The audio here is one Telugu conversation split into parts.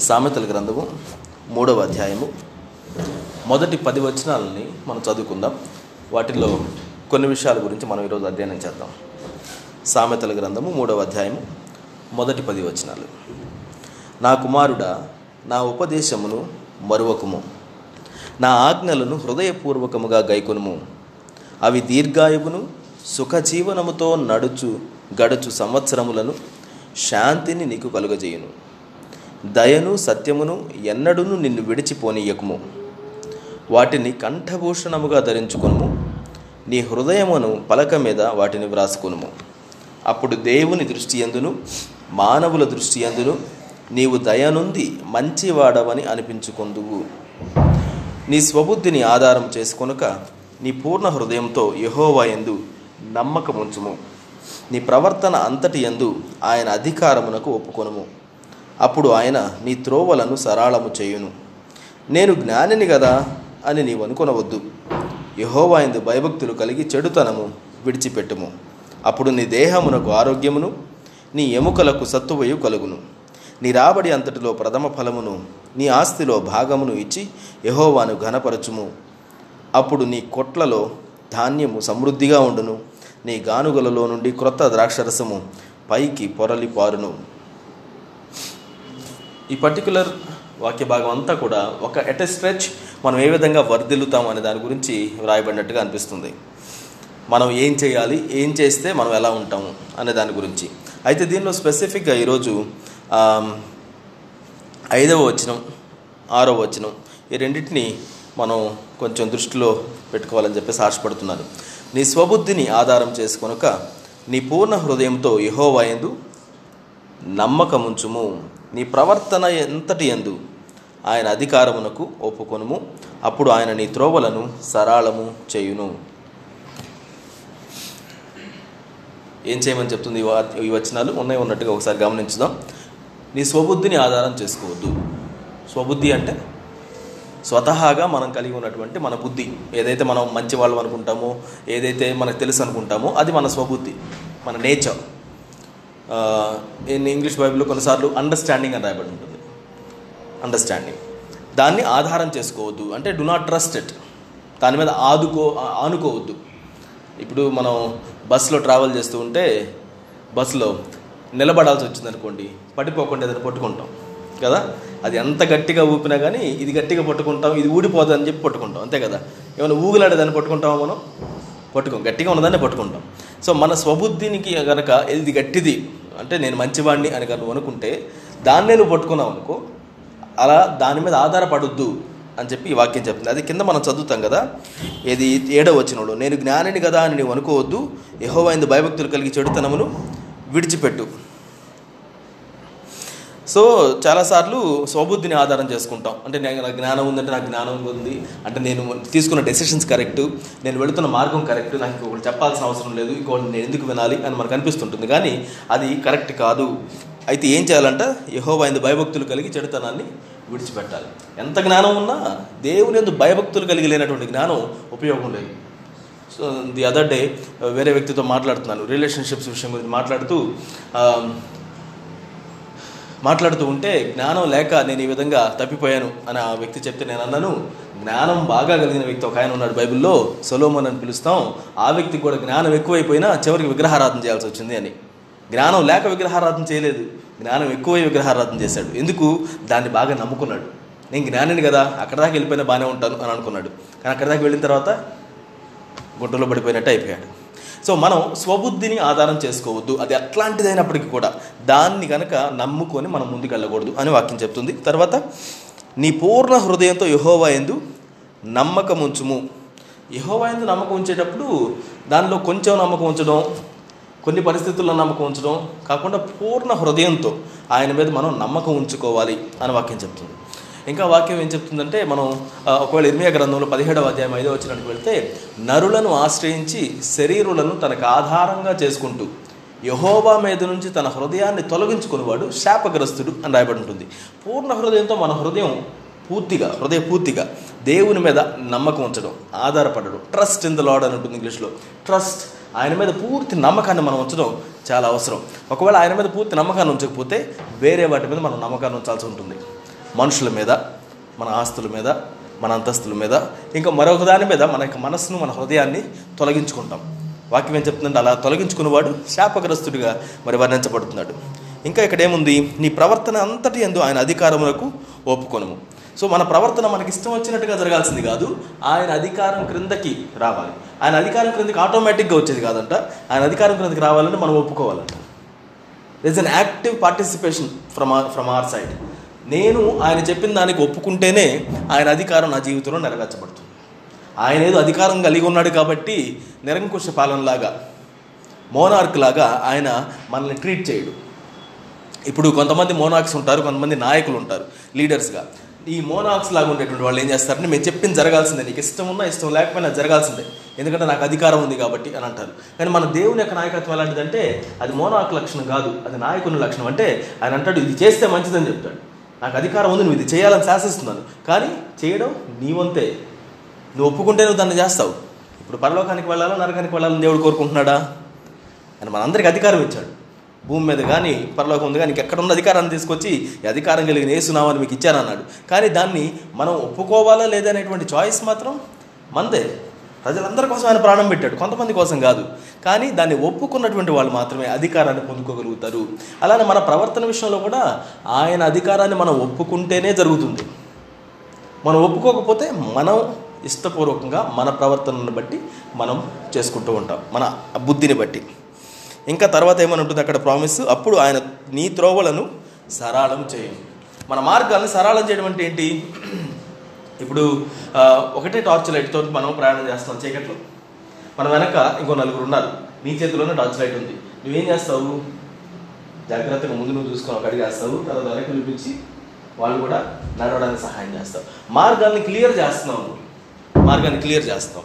సామెతల గ్రంథము మూడవ అధ్యాయము. మొదటి పది వచనాలని మనం చదువుకుందాం. వాటిల్లో కొన్ని విషయాల గురించి మనం ఈరోజు అధ్యయనం చేద్దాం. సామెతల గ్రంథము మూడవ అధ్యాయము మొదటి పది వచనాలు. నా కుమారుడా నా ఉపదేశమును మరువకుము. నా ఆజ్ఞలను హృదయపూర్వకముగా గైకొనుము. అవి దీర్ఘాయువును సుఖజీవనముతో నడుచు గడుచు సంవత్సరములను శాంతిని నీకు కలుగజేయును. దయను సత్యమును ఎన్నడూను నిన్ను విడిచిపోనీయకుము. వాటిని కంఠభూషణముగా ధరించుకునుము. నీ హృదయమును పలక మీద వాటిని వ్రాసుకునుము. అప్పుడు దేవుని దృష్టి ఎందును మానవుల దృష్టి ఎందును నీవు దయనుంది మంచివాడవని అనిపించుకొందువు. నీ స్వబుద్ధిని ఆధారం చేసుకొనుక నీ పూర్ణ హృదయంతో యహోవా ఎందు నమ్మకముంచుము. నీ ప్రవర్తన అంతటి ఎందు ఆయన అధికారమునకు ఒప్పుకొనుము. అప్పుడు ఆయన నీ త్రోవలను సరాళము చేయును. నేను జ్ఞానిని కదా అని నీవు అనుకొనవద్దు. యహోవా భయభక్తులు కలిగి చెడుతనము విడిచిపెట్టుము. అప్పుడు నీ దేహమునకు ఆరోగ్యమును నీ ఎముకలకు సత్తువయు కలుగును. నీ రాబడి అంతటిలో ప్రథమ ఫలమును నీ ఆస్తిలో భాగమును ఇచ్చి యహోవాను ఘనపరచుము. అప్పుడు నీ కొట్లలో ధాన్యము సమృద్ధిగా ఉండును. నీ గానుగలలో నుండి క్రొత్త ద్రాక్షరసము పైకి పొరలిపారును ఈ పర్టికులర్ వాక్య భాగం అంతా కూడా ఒక ఎట్ స్ట్రెచ్ మనం ఏ విధంగా వర్ధిల్లుతాం అనే దాని గురించి వ్రాయబడినట్టుగా అనిపిస్తుంది. మనం ఏం చేయాలి ఏం చేస్తే మనం ఎలా ఉంటాము అనే దాని గురించి. అయితే దీనిలో స్పెసిఫిక్గా ఈరోజు ఐదవ వచనం ఆరవ వచనం ఈ రెండింటిని మనం కొంచెం దృష్టిలో పెట్టుకోవాలని చెప్పేసి ఆశపడుతున్నాను. నీ స్వబుద్ధిని ఆధారం చేసుకొనుక నీ పూర్ణ హృదయంతో యహోవాయందు నమ్మకముంచుము. నీ ప్రవర్తన ఎంతటి ఎందు? ఆయన అధికారమునకు ఒప్పుకొనుము. అప్పుడు ఆయన నీ త్రోవలను సరాళము చేయును. ఏం చేయమని చెప్తుంది ఈ ఈ వచనాలు? ఉన్నాయి ఉన్నట్టుగా ఒకసారి గమనించుదాం. నీ స్వబుద్ధిని ఆధారం చేసుకోవద్దు. స్వబుద్ధి అంటే? స్వతహాగా మనం కలిగి ఉన్నటువంటి మన బుద్ధి. ఏదైతే మనం మంచి వాళ్ళం అనుకుంటామో ఏదైతే మనకు తెలుసు అనుకుంటామో అది మన స్వబుద్ధి. మన నేచర్. ఇన్ ఇంగ్లీష్ బైబిల్లో కొన్నిసార్లు అండర్స్టాండింగ్ అని రాయబడి ఉంటుంది. అండర్స్టాండింగ్ దాన్ని ఆధారం చేసుకోవద్దు. అంటే డు నాట్ ట్రస్ట్ ఇట్ దాని మీద ఆదుకో ఆనుకోవద్దు. ఇప్పుడు మనం బస్సులో ట్రావెల్ చేస్తూ ఉంటే బస్సులో నిలబడాల్సి వచ్చింది అనుకోండి పడిపోకుండా ఏదైనా పట్టుకుంటాం. కదా? అది ఎంత గట్టిగా ఊపినా కానీ ఇది గట్టిగా పట్టుకుంటాం ఇది ఊడిపోదు అని చెప్పి పట్టుకుంటాం. అంతే కదా? ఏమైనా ఊగులాడేదాన్ని పట్టుకుంటామా మనం? పట్టుకోం. గట్టిగా ఉన్నదాన్ని పట్టుకుంటాం. సో మన స్వబుద్ధినికి కనుక ఇది గట్టిది అంటే నేను మంచివాడిని అని కనుక అనుకుంటే దాన్నే నువ్వు పట్టుకున్నావు అనుకో అలా దాని మీద ఆధారపడొద్దు అని చెప్పి ఈ వాక్యం చెప్తుంది. అది కింద మనం చదువుతాం కదా ఏది ఏడవ వచ్చినోడు నేను జ్ఞానిని కదా అని నువ్వు అనుకోవద్దు యహోవైందు భయభక్తులు కలిగి చెడుతనమును విడిచిపెట్టు. సో చాలాసార్లు స్వబుద్ధిని ఆధారం చేసుకుంటాం. అంటే నేను నాకు జ్ఞానం ఉందంటే నాకు జ్ఞానం ఉంది. అంటే నేను తీసుకున్న డెసిషన్స్ కరెక్ట్ నేను వెళుతున్న మార్గం కరెక్ట్ నాకు ఇంకొకటి చెప్పాల్సిన అవసరం లేదు ఇంకొకటి నేను ఎందుకు వినాలి అని మనకు అనిపిస్తుంటుంది. కానీ అది కరెక్ట్ కాదు. అయితే ఏం చేయాలంటే యహోవైందు భయభక్తులు కలిగి చెడుతనాన్ని విడిచిపెట్టాలి. ఎంత జ్ఞానం ఉన్నా దేవుని ఎందు భయభక్తులు కలిగి లేనటువంటి జ్ఞానం ఉపయోగం లేదు. సో ది అదర్ డే వేరే వ్యక్తితో మాట్లాడుతున్నాను. రిలేషన్షిప్స్ విషయం గురించి మాట్లాడుతూ మాట్లాడుతూ ఉంటే జ్ఞానం లేక నేను ఈ విధంగా తప్పిపోయాను అని ఆ వ్యక్తి చెప్తే నేను అన్నాను. జ్ఞానం బాగా కలిగిన వ్యక్తి ఒక ఆయన ఉన్నాడు బైబిల్లో సొలోమన్ అని పిలుస్తాం. ఆ వ్యక్తికి కూడా జ్ఞానం ఎక్కువైపోయినా చివరికి విగ్రహారాధన చేయాల్సి వచ్చింది అని. జ్ఞానం లేక విగ్రహారాధన చేయలేదు. జ్ఞానం ఎక్కువై విగ్రహారాధన చేశాడు. ఎందుకు? దాన్ని బాగా నమ్ముకున్నాడు. నేను జ్ఞానిని కదా అక్కడ దాకా వెళ్ళిపోయినా బాగానే ఉంటాను అని అనుకున్నాడు. కానీ అక్కడ దాకా వెళ్ళిన తర్వాత గుంటలో పడిపోయినట్టు అయిపోయాడు. సో మనం స్వబుద్ధిని ఆధారం చేసుకోవద్దు. అది అట్లాంటిదైనప్పటికీ కూడా దాన్ని కనుక నమ్ముకొని మనం ముందుకెళ్ళకూడదు అని వాక్యం చెప్తుంది. తర్వాత నీ పూర్ణ హృదయంతో యహోవా ఎందు నమ్మకం ఉంచుము యహోవా ఎందు నమ్మకం ఉంచేటప్పుడు దానిలో కొంచెం నమ్మకం ఉంచడం కొన్ని పరిస్థితుల్లో నమ్మకం ఉంచడం కాకుండా పూర్ణ హృదయంతో ఆయన మీద మనం నమ్మకం ఉంచుకోవాలి అని వాక్యం చెప్తుంది. ఇంకా వాక్యం ఏం చెప్తుందంటే మనం ఒకవేళ ఇర్మియా గ్రంథంలో పదిహేడవ అధ్యాయం ఐదో వచ్చినట్టు వెళ్తే నరులను ఆశ్రయించి శరీరులను తనకు ఆధారంగా చేసుకుంటూ యహోవా మీద నుంచి తన హృదయాన్ని తొలగించుకునేవాడు శాపగ్రస్తుడు అని రాయబడి ఉంటుంది. పూర్ణ హృదయంతో మన హృదయం పూర్తిగా హృదయపూర్తిగా దేవుని మీద నమ్మకం ఉంచడం ఆధారపడడం ట్రస్ట్ ఇన్ ద లాడ్ అని ఉంటుంది ఇంగ్లీష్లో. ట్రస్ట్ ఆయన మీద పూర్తి నమ్మకాన్ని మనం ఉంచడం చాలా అవసరం. ఒకవేళ ఆయన మీద పూర్తి నమ్మకాన్ని ఉంచకపోతే వేరే వాటి మీద మనం నమ్మకాన్ని ఉంచాల్సి ఉంటుంది. మనుషుల మీద మన ఆస్తుల మీద మన అంతస్తుల మీద ఇంకా మరొక దాని మీద మన యొక్క మనస్సును మన హృదయాన్ని తొలగించుకుంటాం. వాక్యం ఏం చెప్తుందంటే అలా తొలగించుకున్నవాడు శాపగ్రస్తుడిగా మరి వర్ణించబడుతున్నాడు. ఇంకా ఇక్కడ ఏముంది? నీ ప్రవర్తన అంతటి ఎందు ఆయన అధికారములకు ఒప్పుకొనము. సో మన ప్రవర్తన మనకి ఇష్టం వచ్చినట్టుగా జరగాల్సింది కాదు ఆయన అధికారం క్రిందకి రావాలి. ఆయన అధికారం క్రిందకి ఆటోమేటిక్గా వచ్చేది కాదంట. ఆయన అధికారం క్రిందకి రావాలంటే మనం ఒప్పుకోవాలంట. It's an active participation from from our side నేను ఆయన చెప్పిన దానికి ఒప్పుకుంటేనే ఆయన అధికారం నా జీవితంలో నెరవేర్చబడుతుంది. ఆయన ఏదో అధికారం కలిగి ఉన్నాడు కాబట్టి నిరంకుశ పాలనలాగా మోనార్క్ లాగా ఆయన మనల్ని ట్రీట్ చేయడు. ఇప్పుడు కొంతమంది మోనాక్స్ ఉంటారు కొంతమంది నాయకులు ఉంటారు లీడర్స్గా ఈ మోనాక్స్ లాగా ఉండేటువంటి వాళ్ళు ఏం చేస్తారంటే మేము చెప్పింది జరగాల్సిందే నీకు ఇష్టం ఉన్నా ఇష్టం లేకపోయినా జరగాల్సిందే ఎందుకంటే నాకు అధికారం ఉంది కాబట్టి అని అంటారు. కానీ మన దేవుని యొక్క నాయకత్వం ఎలాంటిదంటే అది మోనాక్ లక్షణం కాదు అది నాయకుని లక్షణం. అంటే ఆయన అంటాడు ఇది చేస్తే మంచిదని చెప్తాడు. నాకు అధికారం ఉంది నువ్వు ఇది చేయాలని శాసిస్తున్నాను. కానీ చేయడం నీ వంతే. నువ్వు ఒప్పుకుంటే నువ్వు దాన్ని చేస్తావు. ఇప్పుడు పరలోకానికి వెళ్ళాలా నరకానికి వెళ్ళాలని దేవుడు కోరుకుంటున్నాడా? అని మనందరికీ అధికారం ఇచ్చాడు. భూమి మీద కానీ పరలోకం ఉంది కానీ ఎక్కడ ఉన్న అధికారాన్ని తీసుకొచ్చి అధికారం కలిగిన వేసునామని మీకు ఇచ్చానన్నాడు. కానీ దాన్ని మనం ఒప్పుకోవాలా లేదా అనేటువంటి చాయిస్ మాత్రం మందే. ప్రజలందరి కోసం ఆయన ప్రాణం పెట్టాడు. కొంతమంది కోసం కాదు. కానీ దాన్ని ఒప్పుకున్నటువంటి వాళ్ళు మాత్రమే అధికారాన్ని పొందుకోగలుగుతారు. అలానే మన ప్రవర్తన విషయంలో కూడా ఆయన అధికారాన్ని మనం ఒప్పుకుంటేనే జరుగుతుంది. మనం ఒప్పుకోకపోతే మనం ఇష్టపూర్వకంగా మన ప్రవర్తనను బట్టి మనం చేసుకుంటూ ఉంటాం. మన బుద్ధిని బట్టి. ఇంకా తర్వాత ఏమని ఉంటుంది అక్కడ ప్రామిస్ అప్పుడు ఆయన నీ త్రోవలను సరళం చేయండి. మన మార్గాన్ని సరళం చేయడం అంటే ఏంటి? ఇప్పుడు ఒకటే టార్చ్ లైట్తో మనం ప్రయాణం చేస్తాం చీకట్లో. మన వెనక ఇంకో నలుగురు ఉన్నారు. నీ చేతిలోనే టార్చ్ లైట్ ఉంది. నువ్వేం చేస్తావు? జాగ్రత్తగా ముందు నువ్వు చూసుకొని ఒక అడిగి వేస్తావు. తర్వాత వెనక్కి చూపించి వాళ్ళు కూడా నడవడానికి సహాయం చేస్తావు. మార్గాన్ని క్లియర్ చేస్తున్నావు నువ్వు. మార్గాన్ని క్లియర్ చేస్తావు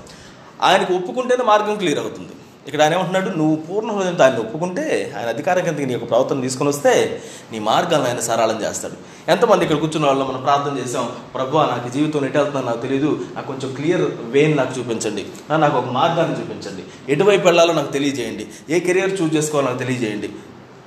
ఆయనకు ఒప్పుకుంటేనే మార్గం క్లియర్ అవుతుంది. ఇక్కడ ఆయన ఏమంటున్నాడు? నువ్వు పూర్ణ హృదయంతో ఆయన ఒప్పుకుంటే ఆయన అధికారం కిందకి నీ యొక్క ప్రవర్తన తీసుకొని వస్తే నీ మార్గాలను ఆయన సరళం చేస్తాడు. ఎంతమంది ఇక్కడ కూర్చున్న వాళ్ళు మనం ప్రార్థన చేసాం ప్రభు నాకు జీవితం ఎటు వెళ్తుందో నాకు తెలియదు నాకు కొంచెం క్లియర్ వేని నాకు చూపించండి. నాకు ఒక మార్గాన్ని చూపించండి. ఎటువైపు వెళ్ళాలో నాకు తెలియజేయండి. ఏ కెరియర్ చూజ్ చేసుకోవాలో నాకు తెలియజేయండి.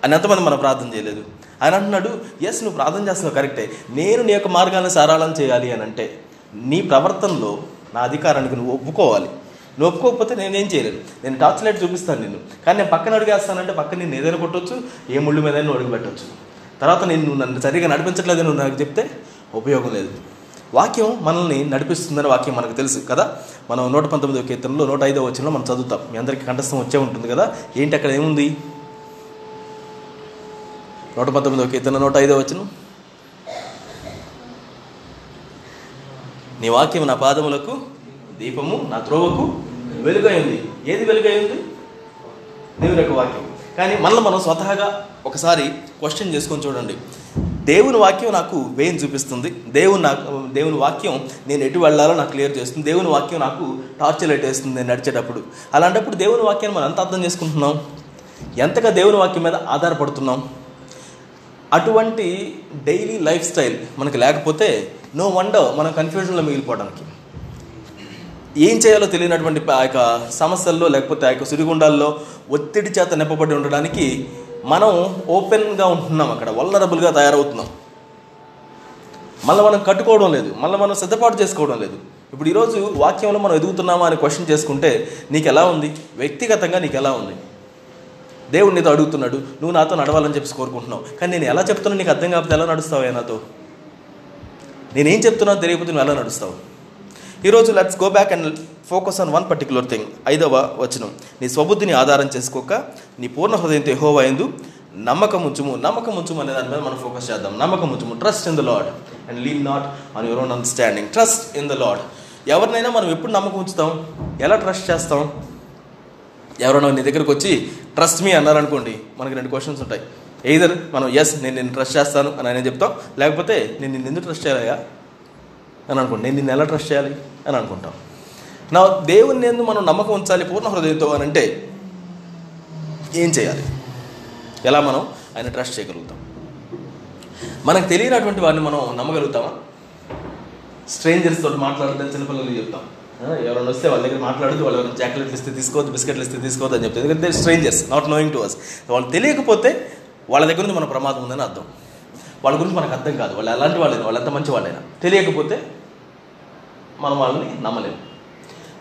అని ఎంతమంది మనం ప్రార్థన చేయలేదు. ఆయన అంటున్నాడు ఎస్ నువ్వు ప్రార్థన చేస్తున్నావు కరెక్టే. నేను నీ యొక్క మార్గాన్ని సరళం చేయాలి అని అంటే నీ ప్రవర్తనలో నా అధికారానికి నువ్వు ఒప్పుకోవాలి. నువ్వు ఒప్పుకోకపోతే నేనేం చేయలేను నేను టార్చ్ లైట్ చూపిస్తాను నిన్ను. కానీ నేను పక్కన అడిగేస్తానంటే పక్కన నేను ఏదైనా కొట్టొచ్చు ఏ ముళ్ళు మీద నువ్వు అడుగు పెట్టవచ్చు తర్వాత నేను నువ్వు నన్ను సరిగా నడిపించట్లేదు నువ్వు నాకు చెప్తే ఉపయోగం లేదు. వాక్యం మనల్ని నడిపిస్తుందని వాక్యం మనకు తెలుసు కదా? మనం నూట పంతొమ్మిదో కీర్తనలో నూట ఐదో వచ్చినలో మనం చదువుతాం. మీ అందరికీ కంఠస్థం వచ్చే ఉంటుంది కదా? ఏంటి అక్కడ ఏముంది? నూట పంతొమ్మిదో కీర్తన నూట ఐదో వచ్చిన నీ వాక్యం నా పాదములకు దీపము నా త్రోవకు వెలుగై ఉంది ఏది వెలుగై ఉంది దేవుని యొక్క వాక్యం. కానీ మళ్ళీ మనం స్వతహాగా ఒకసారి క్వశ్చన్ చేసుకొని చూడండి. దేవుని వాక్యం నాకు వేయం చూపిస్తుంది. దేవుని నాకు దేవుని వాక్యం నేను ఎటు వెళ్ళాలో నాకు క్లియర్ చేస్తుంది. దేవుని వాక్యం నాకు టార్చర్ లైట్ వేస్తుంది నేను నడిచేటప్పుడు. అలాంటప్పుడు దేవుని వాక్యాన్ని మనం ఎంత అర్థం చేసుకుంటున్నాం? ఎంతగా దేవుని వాక్యం మీద ఆధారపడుతున్నాం? అటువంటి డైలీ లైఫ్ స్టైల్ మనకు లేకపోతే నో వండర్ మనం కన్ఫ్యూజన్లో మిగిలిపోవడానికి. ఏం చేయాలో తెలియనటువంటి ఆ యొక్క సమస్యల్లో లేకపోతే ఆ యొక్క సుడిగుండాల్లో ఒత్తిడి చేత నింపబడి ఉండడానికి మనం ఓపెన్గా ఉంటున్నాం అక్కడ వల్లరబుల్గా తయారవుతున్నాం. మళ్ళీ మనం కట్టుకోవడం లేదు మళ్ళీ మనం సిద్ధపాటు చేసుకోవడం లేదు. ఇప్పుడు ఈరోజు వాక్యంలో మనం ఎదుగుతున్నామా అని క్వశ్చన్ చేసుకుంటే నీకు ఎలా ఉంది? వ్యక్తిగతంగా నీకు ఎలా ఉంది? దేవుడు నీతో అడుగుతున్నాడు నువ్వు నాతో నడవాలని చెప్పి కోరుకుంటున్నావు. కానీ నేను ఎలా చెప్తున్నా నీకు అర్థం కాకపోతే ఎలా నడుస్తావు నాతో? నేనేం చెప్తున్నావు తెలియకపోతే నువ్వు ఎలా నడుస్తావు? ఈరోజు let's go back and focus on one particular thing ఐదవ వచనం. నీ స్వబుద్ధిని ఆధారం చేసుకోక నీ పూర్ణ హృదయంతో ఎహోవా ఎందు నమ్మకం ఉంచుము. నమ్మకం ఉంచుము అనే దాని మీద మనం ఫోకస్ చేద్దాం. నమ్మకం ఉంచుము. Trust in the Lord and lean not on your own understanding trust in the Lord ఎవరినైనా మనం ఎప్పుడు నమ్మకం ఉంచుతాం? ఎలా ట్రస్ట్ చేస్తాం? ఎవరైనా నీ దగ్గరకు వచ్చి ట్రస్ట్ మీ అన్నారనుకోండి మనకి రెండు క్వశ్చన్స్ ఉంటాయి. ఎయిదర్ మనం ఎస్ నేను నిన్ను ట్రస్ట్ చేస్తాను అని ఆయన చెప్తాం. లేకపోతే నేను నిన్ను ఎందుకు ట్రస్ట్ చేయాలయ్యా అని అనుకుంటాం నేను నిన్ను ఎలా ట్రస్ట్ చేయాలి అని అనుకుంటాం. నా దేవుని ఎందు మనం నమ్మకం ఉంచాలి పూర్ణ హృదయంతో అని అంటే ఏం చేయాలి? ఎలా మనం ఆయన ట్రస్ట్ చేయగలుగుతాం? మనకు తెలియనటువంటి వారిని మనం నమ్మగలుగుతామా? స్ట్రేంజర్స్ తోటి మాట్లాడదని చిన్నపిల్లలు చెప్తాం. ఎవరైనా వస్తే వాళ్ళ దగ్గర మాట్లాడదు వాళ్ళు ఎవరైనా చాక్లెట్లు ఇస్తే తీసుకోవద్దు బిస్కెట్లు ఇస్తే తీసుకోవద్దు అని చెప్తారు. ఎందుకంటే strangers not knowing to us వాళ్ళు తెలియకపోతే వాళ్ళ దగ్గర నుంచి మన ప్రమాదం ఉందని అర్థం. వాళ్ళ గురించి మనకు అర్థం కాదు. వాళ్ళు ఎలాంటి వాళ్ళైనా వాళ్ళు ఎంత మంచి వాళ్ళైనా. తెలియకపోతే మనం వాళ్ళని నమ్మలేము.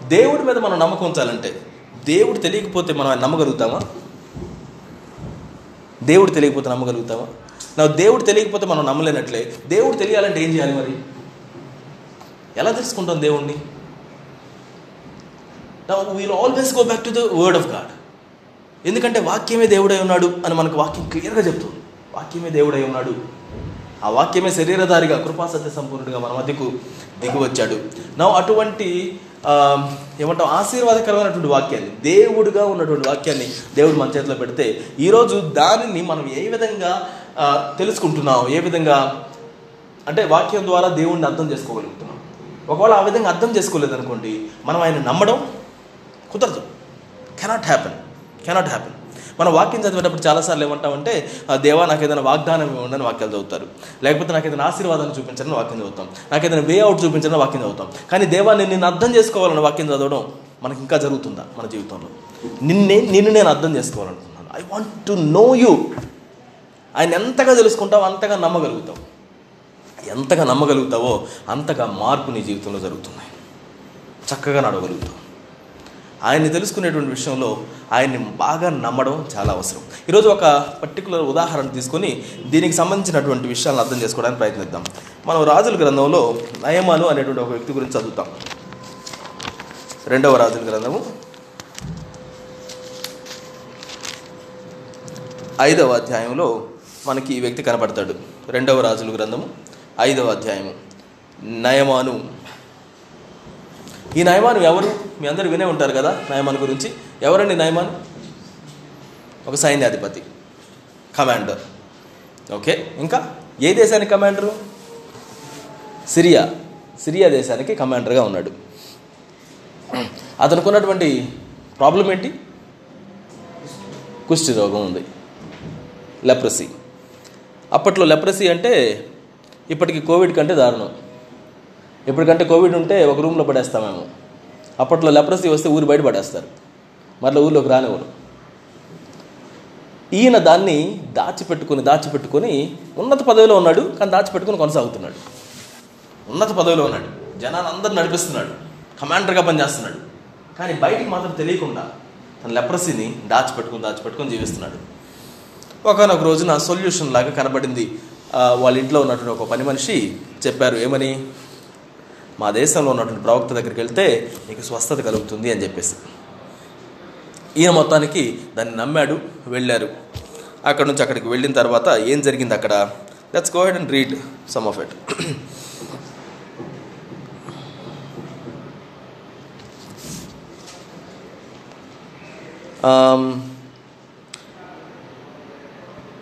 దేవుడి మీద మనం నమ్మకం ఉంచాలంటే దేవుడు తెలియకపోతే మనం ఆయన నమ్మగలుగుతామా? దేవుడు తెలియకపోతే నమ్మగలుగుతామా? నా దేవుడు తెలియకపోతే మనం నమ్మలేనట్లే. దేవుడు తెలియాలంటే ఏం చేయాలి మరి? ఎలా తెలుసుకుంటాం దేవుణ్ణి? నా we'll always go back to the word of God ఎందుకంటే వాక్యమే దేవుడై ఉన్నాడు అని మనకు వాక్యం క్లియర్గా చెప్తుంది. వాక్యమే దేవుడై ఉన్నాడు. ఆ వాక్యమే శరీరధారిగా కృపాసత్య సంపూర్ణుడిగా మన మధ్యకు దిగువచ్చాడు. నా అటువంటి ఏమంటాం ఆశీర్వాదకరమైనటువంటి వాక్యాన్ని దేవుడుగా ఉన్నటువంటి వాక్యాన్ని దేవుడు మన చేతిలో పెడితే ఈరోజు దానిని మనం ఏ విధంగా తెలుసుకుంటున్నాం? ఏ విధంగా అంటే వాక్యం ద్వారా దేవుణ్ణి అర్థం చేసుకోగలుగుతున్నాం? ఒకవేళ ఆ విధంగా అర్థం చేసుకోలేదనుకోండి మనం ఆయన నమ్మడం కుదరదు. కెనాట్ హ్యాపెన్ కెనాట్ హ్యాపెన్ మనం వాక్యం చదివేటప్పుడు చాలాసార్లు ఏమంటామంటే "ఆ, దేవా నాకు ఏదైనా వాగ్దానం ఇవ్వండి వాక్యాలు చదువుతారు. లేకపోతే నాకు ఏదైనా ఆశీర్వాదాన్ని చూపించాలని వాక్యం చదువుతాం. నాకు ఏదైనా వే అవుట్ చూపించాలని వాక్యం చదువుతాం. కానీ దేవా నేను నిన్ను అర్థం చేసుకోవాలని వాక్యం చదవడం మనకి ఇంకా జరుగుతుందా మన జీవితంలో? నిన్నే నిన్ను నేను అర్థం చేసుకోవాలనుకుంటున్నాను. I want to know you ఆయన ఎంతగా తెలుసుకుంటావో అంతగా నమ్మగలుగుతావు. ఎంతగా నమ్మగలుగుతావో అంతగా మార్పు నీ జీవితంలో జరుగుతున్నాయి. చక్కగా నడవగలుగుతావు. ఆయన్ని తెలుసుకునేటువంటి విషయంలో ఆయన్ని బాగా నమ్మడం చాలా అవసరం. ఈరోజు ఒక పర్టికులర్ ఉదాహరణ తీసుకొని దీనికి సంబంధించినటువంటి విషయాలను అర్థం చేసుకోవడానికి ప్రయత్నిద్దాం. మనం రాజుల గ్రంథంలో నయమాను అనేటువంటి ఒక వ్యక్తి గురించి చదువుతాం. రెండవ రాజుల గ్రంథము. ఐదవ అధ్యాయంలో మనకి ఈ వ్యక్తి కనపడతాడు. రెండవ రాజుల గ్రంథము ఐదవ అధ్యాయము. నయమాను ఈ నయమాను ఎవరు? మీ అందరు వినే ఉంటారు కదా నయమాన్ గురించి. ఎవరండి నయమాన్? ఒక సైన్యాధిపతి కమాండర్. ఓకే ఇంకా? ఏ దేశానికి కమాండరు? సిరియా. సిరియా దేశానికి కమాండర్గా ఉన్నాడు. అతనుకున్నటువంటి ప్రాబ్లం ఏంటి? కుష్టి రోగం ఉంది. లెప్రసీ. అప్పట్లో లెప్రసీ అంటే ఇప్పటికి కోవిడ్ కంటే దారుణం. ఎప్పటికంటే కోవిడ్ ఉంటే ఒక రూమ్లో పడేస్తామేమో అప్పట్లో లెప్రసీ వస్తే ఊరు బయట పడేస్తారు. మరలా ఊర్లోకి రానివ్వరు. ఈయన దాన్ని దాచిపెట్టుకుని దాచిపెట్టుకుని ఉన్నత పదవిలో ఉన్నాడు కానీ దాచిపెట్టుకొని కొనసాగుతున్నాడు. ఉన్నత పదవిలో ఉన్నాడు. జనాన్ని అందరూ నడిపిస్తున్నాడు. కమాండర్గా పనిచేస్తున్నాడు. కానీ బయటికి మాత్రం తెలియకుండా తన లెప్రసీని దాచిపెట్టుకుని దాచిపెట్టుకొని జీవిస్తున్నాడు. ఒకనొక రోజున సొల్యూషన్ లాగా కనబడింది. వాళ్ళ ఇంట్లో ఉన్నటువంటి ఒక పని మనిషి చెప్పారు ఏమని? మా దేశంలో ఉన్నటువంటి ప్రవక్త దగ్గరికి వెళ్తే నీకు స్వస్థత కలుగుతుంది అని చెప్పేసి. ఈయన మొత్తానికి దాన్ని నమ్మాడు వెళ్ళారు. అక్కడ నుంచి అక్కడికి వెళ్ళిన తర్వాత ఏం జరిగింది అక్కడ? Let's go ahead and read some of it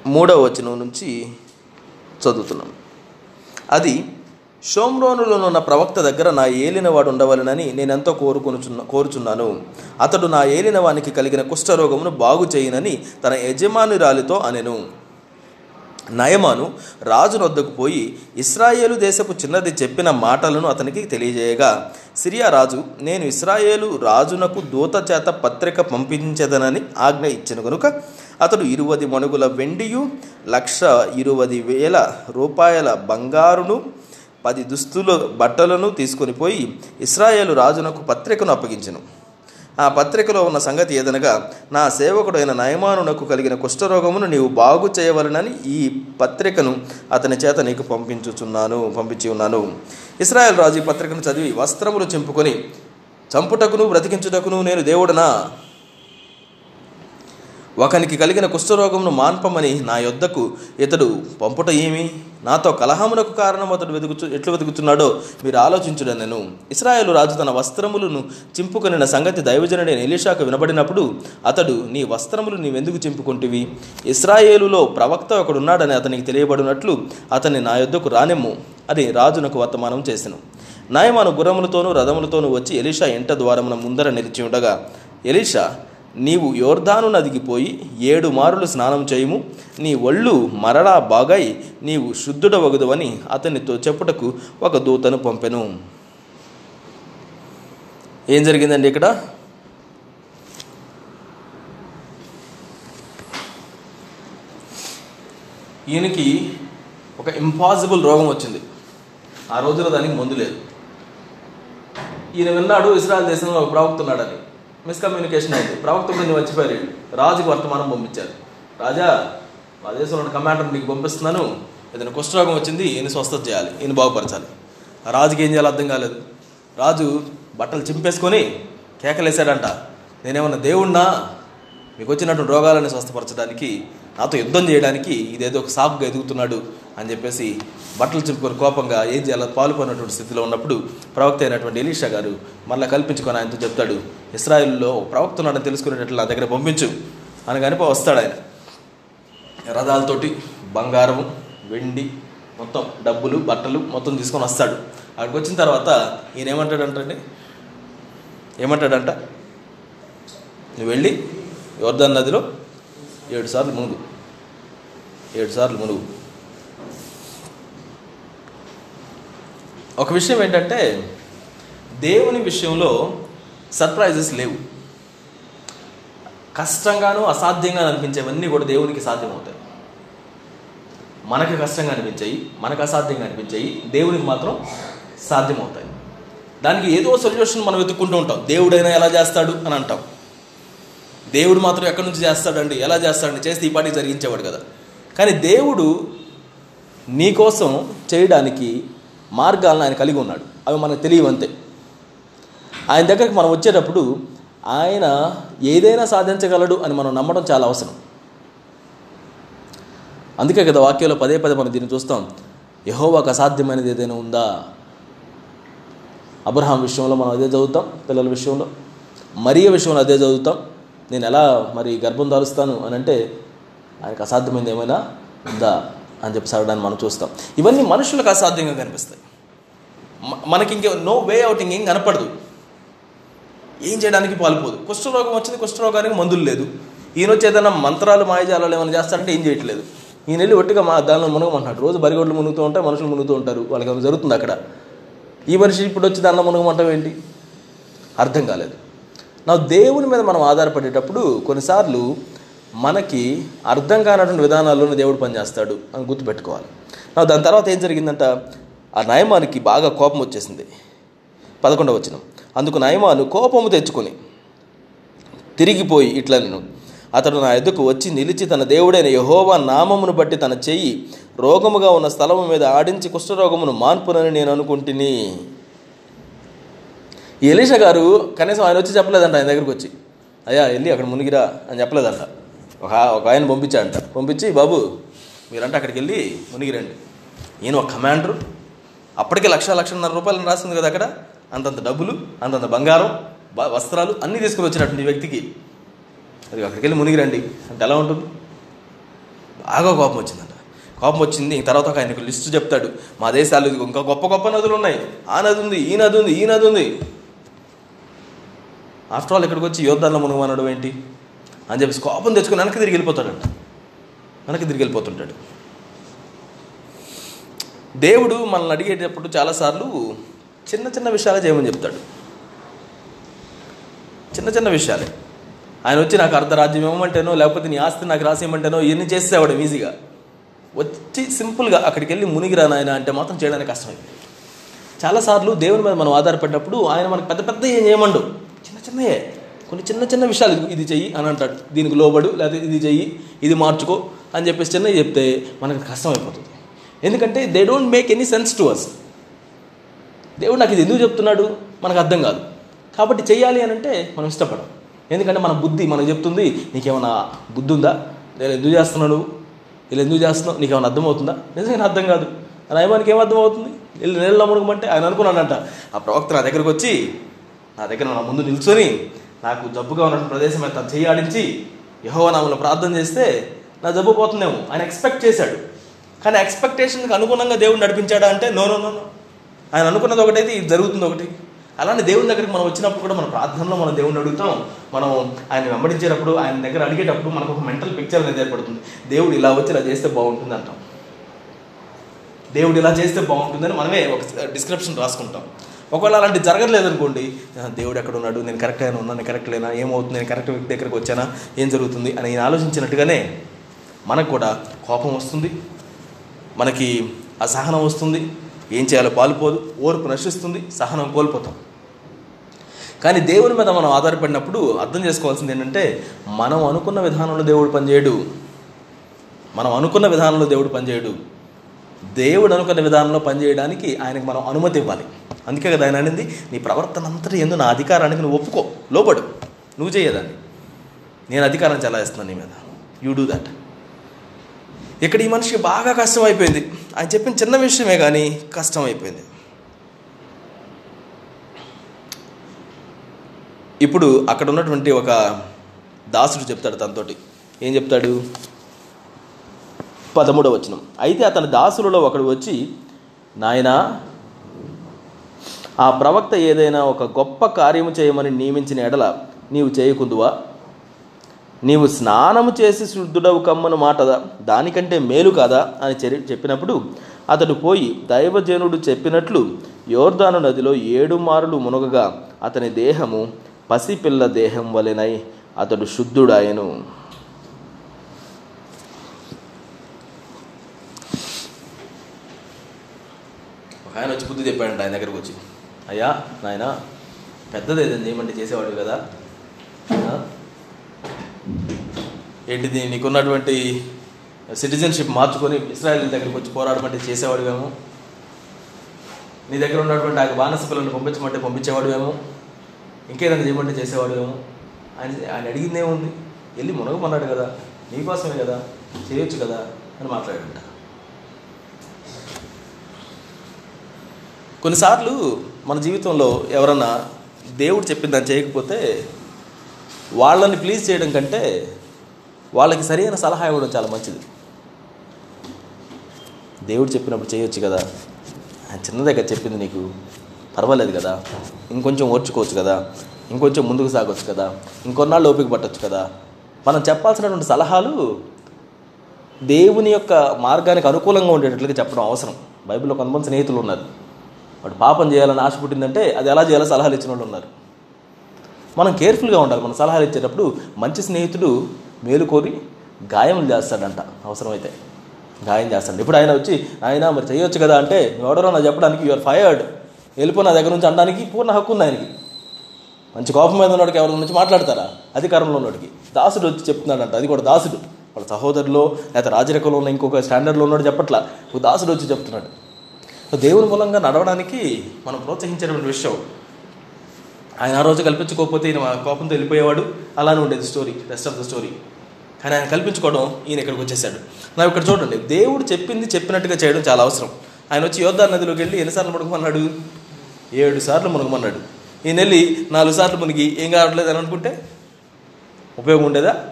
మూడవ వచనం నుంచి చదువుతున్నాం. అది షోమ్రోనులో ఉన్న ప్రవక్త దగ్గర నా ఏలినవాడు ఉండవలనని నేనెంతో కోరుకొనుచున్న కోరుచున్నాను. అతడు నా ఏలినవానికి కలిగిన కుష్ఠరోగమును బాగు చేయనని తన యజమానురాలితో అనెను. నయమాను రాజు వద్దకు పోయి ఇస్రాయేలు దేశపు చిన్నది చెప్పిన మాటలను అతనికి తెలియజేయగా సిరియా రాజు నేను ఇస్రాయేలు రాజునకు దూత చేత పత్రిక పంపించదనని ఆజ్ఞ ఇచ్చిన కనుక అతడు ఇరువది మణుగుల వెండియు లక్ష ఇరువది వేల రూపాయల బంగారును పది దుస్తుల బట్టలను తీసుకొని పోయి ఇస్రాయేలు రాజునకు పత్రికను అప్పగించను. ఆ పత్రికలో ఉన్న సంగతి ఏదనగా నా సేవకుడైన నయమానునకు కలిగిన కుష్ఠరోగమును నీవు బాగు చేయవలనని ఈ పత్రికను అతని చేత నీకు పంపించుచున్నాను పంపించి ఉన్నాను. ఇస్రాయల్ రాజు ఈ పత్రికను చదివి వస్త్రములు చింపుకొని చంపుటకును బ్రతికించుటకును నేను దేవుడనా? ఒకనికి కలిగిన కుష్ఠరోగమును మాన్పమని నా యొద్దకు ఇతడు పంపుట ఏమి? నాతో కలహమునకు కారణం అతడు వెతుకుచు ఎట్లు వెతుకుతున్నాడో మీరు ఆలోచించుడని నేను. ఇస్రాయేలు రాజు తన వస్త్రములను చింపుకొనిన సంగతి దైవజనుడైన ఎలీషాకు వినబడినప్పుడు అతడు నీ వస్త్రములు నీవెందుకు చింపుకుంటివి? ఇస్రాయేలులో ప్రవక్త ఒకడున్నాడని అతనికి తెలియబడినట్లు అతన్ని నా యొద్దకు రానిమ్ము అని రాజునకు వర్తమానం చేసెను. నాయమాను గుర్రములతోనూ రథములతోనూ వచ్చి ఎలీషా ఇంట ద్వారమున ముందర నిలిచి ఉండగా ఎలీషా నీవు యోర్ధాను నదికి పోయి ఏడు మారులు స్నానం చేయుము. నీ ఒళ్ళు మరలా బాగై నీవు శుద్ధుడవగదువని అతనితో చెప్పుటకు ఒక దూతను పంపెను. ఏం జరిగిందండి ఇక్కడ? ఈయనకి ఒక ఇంపాసిబుల్ రోగం వచ్చింది. ఆ రోజులో దానికి మందు లేదు. ఈయన విన్నాడు ఇస్రాయల్ దేశంలో ఒక మిస్కమ్యూనికేషన్ అయింది ప్రవక్త గురించి వచ్చిపోయారు రాజుకు వర్తమానం పంపించారు. రాజా మా దేశంలో ఉన్న కమాండర్ నీకు పంపిస్తున్నాను. ఏదైనా కుష్ఠరోగం వచ్చింది ఈయన స్వస్థత చేయాలి. ఈయన బాగుపరచాలి. రాజుకి ఏం చేయాలో అర్థం కాలేదు. రాజు బట్టలు చింపేసుకొని కేకలేశాడంట. నేనేమన్నా దేవుణ్ణా? మీకు వచ్చినటువంటి రోగాలను స్వస్థపరచడానికి నాతో యుద్ధం చేయడానికి ఇదేదో ఒక సాకుగా ఎదుగుతున్నాడు అని చెప్పేసి బట్టలు చింపుకొని కోపంగా ఏం చేయాలో పాల్పడినటువంటి స్థితిలో ఉన్నప్పుడు ప్రవక్త అయినటువంటి ఎలీషా గారు మళ్ళీ కల్పించుకొని ఆయనతో చెప్తాడు ఇస్రాయిల్లో ప్రవక్త ఉన్నాడని తెలుసుకునేటట్లు నా దగ్గర పంపించు అనగానే వస్తాడు ఆయన. రథాలతోటి బంగారం వెండి మొత్తం డబ్బులు బట్టలు మొత్తం తీసుకొని వస్తాడు. అక్కడికి వచ్చిన తర్వాత ఈయన ఏమంటాడంటండి? ఏమంటాడంట? నువ్వు వెళ్ళి యోర్ధన్ నదిలో ఏడు సార్లు మునుగు. ఏడు సార్లు మునుగు. ఒక విషయం ఏంటంటే దేవుని విషయంలో సర్ప్రైజెస్ లేవు. కష్టంగాను అసాధ్యంగా అనిపించేవన్నీ కూడా దేవునికి సాధ్యమవుతాయి. మనకి కష్టంగా అనిపించాయి మనకు అసాధ్యంగా అనిపించాయి దేవునికి మాత్రం సాధ్యమవుతాయి. దానికి ఏదో సొల్యూషన్ మనం వెతుక్కుంటూ ఉంటాం. దేవుడైనా ఎలా చేస్తాడు అని అంటాం. దేవుడు మాత్రం ఎక్కడి నుంచి చేస్తాడండి? ఎలా చేస్తాడండి? చేస్తే ఈ పాటికి జరిగించేవాడు కదా. కానీ దేవుడు నీకోసం చేయడానికి మార్గాలను ఆయన కలిగి ఉన్నాడు. అవి మనకు తెలియవంతే ఆయన దగ్గరికి మనం వచ్చేటప్పుడు ఆయన ఏదైనా సాధించగలడు అని మనం నమ్మడం చాలా అవసరం. అందుకే కదా వాక్యంలో పదే పదే మనం దీన్ని చూస్తాం. యహోవాకు అసాధ్యమైనది ఏదైనా ఉందా? అబ్రహాం విషయంలో మనం అదే చదువుతాం పిల్లల విషయంలో. మరియ విషయంలో అదే చదువుతాం. నేను ఎలా మరి గర్భం దాలుస్తాను అని అంటే ఆయనకు అసాధ్యమైంది ఏమైనా ఉందా అని చెప్పి సరడాన్ని మనం చూస్తాం. ఇవన్నీ మనుషులకు అసాధ్యంగా కనిపిస్తాయి. మనకి ఇంకే నో వే అవుట్ ఇంకేం కనపడదు. ఏం చేయడానికి పాల్పోదు. కుష్ఠరోగం వచ్చింది కుష్ఠరోగానికి మందులు లేదు. ఈయన వచ్చి ఏదైనా మంత్రాలు మాయజాలాలు ఏమైనా చేస్తారంటే ఏం చేయట్లేదు. ఈయన వెళ్ళి ఒట్టిగా మా దానిలో మునగమంటున్నాడు. రోజు బరిగొడ్లు మునుగుతూ ఉంటాయి మనుషులు మునుగుతూ ఉంటారు. వాళ్ళకి జరుగుతుంది అక్కడ? ఈ మనిషి ఇప్పుడు వచ్చి దానిలో మునగమంటాం ఏంటి? అర్థం కాలేదు. నా దేవుని మీద మనం ఆధారపడేటప్పుడు కొన్నిసార్లు మనకి అర్థం కానటువంటి విధానాల్లోనే దేవుడు పనిచేస్తాడు అని గుర్తుపెట్టుకోవాలి. నా దాని తర్వాత ఏం జరిగిందంట? ఆ నయమానికి బాగా కోపం వచ్చేసింది. పదకొండవ వచ్చిన అందుకు నయమాను కోపము తెచ్చుకొని తిరిగిపోయి ఇట్లా నేను అతడు నా ఎదుకు వచ్చి నిలిచి తన దేవుడైన యహోవా నామమును బట్టి తన చెయ్యి రోగముగా ఉన్న స్థలము మీద ఆడించి కుష్ఠరోగమును మాన్పునని నేను అనుకుంటుని. ఈ ఎలీషా గారు కనీసం ఆయన వచ్చి చెప్పలేదంట ఆయన దగ్గరికి వచ్చి. అయ్యా వెళ్ళి అక్కడ మునిగిరా అని చెప్పలేదంట. ఒక ఒక ఆయన పంపించాడంట. పంపించి బాబు మీరంటే అక్కడికి వెళ్ళి మునిగిరండి. ఈయన ఒక కమాండరు. అప్పటికే లక్ష లక్షన్నర రూపాయలు రాసింది కదా అక్కడ. అంతంత డబ్బులు అంతంత బంగారం బ- వస్త్రాలు అన్నీ తీసుకుని వచ్చినటువంటి వ్యక్తికి. అది అక్కడికి వెళ్ళి మునిగిరండి. అంటే ఎలా ఉంటుంది? బాగా కోపం వచ్చిందంట. కోపం వచ్చింది ఇంక తర్వాత ఒక ఆయనకు లిస్టు చెప్తాడు. మా దేశాలు ఇంకా గొప్ప గొప్ప నదులు ఉన్నాయి. ఆ నది ఉంది ఈ నది ఉంది ఈ నది ఉంది. ఆఫ్టర్ ఆల్ ఇక్కడికి వచ్చి యోద్ధాల్లో మునుగమనడం ఏంటి? అని చెప్పేసి కోపం తెచ్చుకుని వెనక్కి తిరిగి వెళ్ళిపోతాడంట. వెనక్కి తిరిగి వెళ్ళిపోతుంటాడు. దేవుడు మనల్ని అడిగేటప్పుడు చాలాసార్లు చిన్న చిన్న విషయాలే చేయమని చెప్తాడు. చిన్న చిన్న విషయాలే. ఆయన వచ్చి నాకు అర్ధరాజ్యం ఇవ్వమంటేనో లేకపోతే నీ ఆస్తి నాకు రాసేయమంటేనో ఇవన్నీ చేసేవాడు ఈజీగా. వచ్చి సింపుల్గా అక్కడికి వెళ్ళి మునిగిరా నాయన అంటే మాత్రం చేయడానికి కష్టమైంది. చాలాసార్లు దేవుని మీద మనం ఆధారపడినప్పుడు ఆయన మనకు పెద్ద పెద్ద ఏం చేయమండు చిన్నయే కొన్ని చిన్న చిన్న విషయాలు ఇది- చెయ్యి అని అంటాడు. దీనికి లోబడు లేకపోతే ఇది చెయ్యి ఇది మార్చుకో అని చెప్పేసి చిన్నవి చెప్తే మనకు కష్టం అయిపోతుంది ఎందుకంటే they don't make any sense to us దేవుడు నాకు ఇది ఎందుకు చెప్తున్నాడు? మనకు అర్థం కాదు. కాబట్టి చెయ్యాలి అని అంటే మనం ఇష్టపడం. ఎందుకంటే మన బుద్ధి మనకు చెప్తుంది నీకేమైనా బుద్ధి ఉందా నేను ఎందుకు చేస్తున్నావు నువ్వు ఎందుకు చేస్తున్నావు? నీకేమైనా అర్థమవుతుందా? నిజంగా అర్థం కాదు. నయమానికి ఏం అర్థం అవుతుంది వెళ్ళి నీళ్ళలో మునగమంటే ఆయన అనుకున్నాడంట. ఆ ప్రవక్త నా దగ్గరకు వచ్చి నా దగ్గర నా ముందు నిల్చొని నాకు జబ్బుగా ఉన్న ప్రదేశం మీద చేయాడించి చెయ్యి నామలో ప్రార్థన చేస్తే నా జబ్బు పోతుందేమో. ఆయన ఎక్స్పెక్ట్ చేశాడు. కానీ ఎక్స్పెక్టేషన్కి అనుగుణంగా దేవుడు నడిపించాడా అంటే నో నో నో ఆయన అనుకున్నది ఒకటైతే ఇది జరుగుతుంది ఒకటి. అలానే దేవుని దగ్గరికి మనం వచ్చినప్పుడు కూడా మన ప్రార్థనలో మనం దేవుడిని అడుగుతాం. మనం ఆయన వెంబడించేటప్పుడు ఆయన దగ్గర అడిగేటప్పుడు మనకు ఒక మెంటల్ పిక్చర్ అనేది ఏర్పడుతుంది. దేవుడు ఇలా వచ్చి ఇలా చేస్తే బాగుంటుంది అంటాం. దేవుడు ఇలా చేస్తే బాగుంటుందని మనమే ఒక uh, డిస్క్రిప్షన్ రాసుకుంటాం. ఒకవేళ అలాంటి జరగట్లేదు అనుకోండి దేవుడు ఎక్కడ ఉన్నాడు? నేను కరెక్ట్ అయినా ఉన్నాను నేను కరెక్ట్ లేనా? ఏమవుతుంది? నేను కరెక్ట్ వ్యక్తి దగ్గరికి వచ్చానా? ఏం జరుగుతుంది? అని నేను ఆలోచించినట్టుగానే మనకు కూడా కోపం వస్తుంది. మనకి అసహనం వస్తుంది. ఏం చేయాలో పాలుపోదు. ఓర్పు నశిస్తుంది. సహనం కోల్పోతాం. కానీ దేవుని మీద మనం ఆధారపడినప్పుడు అర్థం చేసుకోవాల్సింది ఏంటంటే మనం అనుకున్న విధానంలో దేవుడు పనిచేయడు. మనం అనుకున్న విధానంలో దేవుడు పనిచేయడు. దేవుడు అనుకున్న విధానంలో పనిచేయడానికి ఆయనకు మనం అనుమతి ఇవ్వాలి. అందుకే కదా ఆయన అనేది నీ ప్రవర్తన అంతటి ఎందు నా అధికారానికి నువ్వు ఒప్పుకో లోపడు నువ్వు చేయదాన్ని. నేను అధికారం చలాయిస్తున్నాను నీ మీద. యూ డూ దట్ ఇక్కడ ఈ మనిషికి బాగా కష్టం అయిపోయింది. ఆయన చెప్పిన చిన్న విషయమే కానీ కష్టం అయిపోయింది. ఇప్పుడు అక్కడ ఉన్నటువంటి ఒక దాసుడు చెప్తాడు తనతోటి. ఏం చెప్తాడు? పదమూడవ వచనం. అయితే అతని దాసులలో ఒకడు వచ్చి నాయనా ఆ ప్రవక్త ఏదైనా ఒక గొప్ప కార్యము చేయమని నియమించిన ఎడల నీవు చేయకుందువా? నీవు స్నానము చేసి శుద్ధుడవు కమ్మను మాట దానికంటే మేలు కాదా? అని చెరి చెప్పినప్పుడు అతడు పోయి దైవజనుడు చెప్పినట్లు యోర్దాను నదిలో ఏడు మారులు మునగగా అతని దేహము పసిపిల్ల దేహం వలెనై అతడు శుద్ధుడాయను. ఆయన వచ్చి బుద్ధి చెప్పాడంట ఆయన దగ్గరకు వచ్చి అయ్యా నాయన పెద్దది ఏదైనా చేయమంటే చేసేవాడు కదా ఏంటిది నీకున్నటువంటి సిటిజన్షిప్ మార్చుకొని ఇస్రాయల్ దగ్గరికి వచ్చి పోరాడమంటే చేసేవాడువేమో నీ దగ్గర ఉన్నటువంటి ఆ బానస పిల్లల్ని పంపించమంటే పంపించేవాడువేమో ఇంకేదైనా చేయమంటే చేసేవాడువేమో ఆయన ఆయన అడిగింది ఏముంది? వెళ్ళి మునగమన్నాడు కదా నీకోసమే కదా చేయొచ్చు కదా అని మాట్లాడంట కొన్నిసార్లు మన జీవితంలో ఎవరన్నా దేవుడు చెప్పింది దాన్ని చేయకపోతే వాళ్ళని ప్లీజ్ చేయడం కంటే వాళ్ళకి సరైన సలహా ఇవ్వడం చాలా మంచిది. దేవుడు చెప్పినప్పుడు చేయొచ్చు కదా? ఆయన చిన్నదే చెప్పింది నీకు? పర్వాలేదు కదా? ఇంకొంచెం ఓర్చుకోవచ్చు కదా? ఇంకొంచెం ముందుకు సాగొచ్చు కదా? ఇంకొన్నాళ్ళు ఓపిక పట్టచ్చు కదా? మనం చెప్పాల్సినటువంటి సలహాలు దేవుని యొక్క మార్గానికి అనుకూలంగా ఉండేటట్లుగా చెప్పడం అవసరం. బైబిల్లో కొంతమంది స్నేహితులు ఉన్నారు. వాడు పాపం చేయాలని ఆశ పుట్టిందంటే అది ఎలా చేయాలో సలహాలు ఇచ్చిన వాళ్ళు ఉన్నారు. మనం కేర్ఫుల్గా ఉండాలి. మనం సలహాలు ఇచ్చేటప్పుడు మంచి స్నేహితుడు మేలు కోరి గాయం చేస్తాడంట. అవసరమైతే గాయం చేస్తాడు. ఇప్పుడు ఆయన వచ్చి ఆయన మరి చేయొచ్చు కదా? అంటే ఎవడరో? నా చెప్పడానికి యూఆర్ ఫైర్డ్ వెళ్ళిపో నా దగ్గర నుంచి అనడానికి పూర్ణ హక్కు ఉంది ఆయనకి. మంచి కోపం మీద ఉన్నవాడికి ఎవరి నుంచి మాట్లాడతారా? అధికారంలో ఉన్నవాడికి దాసుడు వచ్చి చెప్తున్నాడంట. అది కూడా దాసుడు. వాళ్ళ సహోదరులో లేదా రాజరికంలో ఉన్న ఇంకొక స్టాండర్డ్లో ఉన్నాడు చెప్పట్లా. ఒక దాసుడు వచ్చి చెప్తున్నాడు. దేవుని మూలంగా నడవడానికి మనం ప్రోత్సహించేటువంటి విషయం. ఆయన ఆ రోజు కల్పించుకోకపోతే ఈయన కోపంతో వెళ్ళిపోయేవాడు. అలానే ఉండేది story rest of the story కానీ ఆయన కల్పించుకోవడం ఈయన ఇక్కడికి వచ్చేసాడు. నా ఇక్కడ చూడండి దేవుడు చెప్పింది చెప్పినట్టుగా చేయడం చాలా అవసరం. ఆయన వచ్చి యోధా నదిలోకి వెళ్ళి ఎన్నిసార్లు మునగమన్నాడు? ఏడు సార్లు మునుగమన్నాడు. ఈయన వెళ్ళి నాలుగు సార్లు మునిగి ఏం కావట్లేదు అని అనుకుంటే ఉపయోగం ఉండేదా?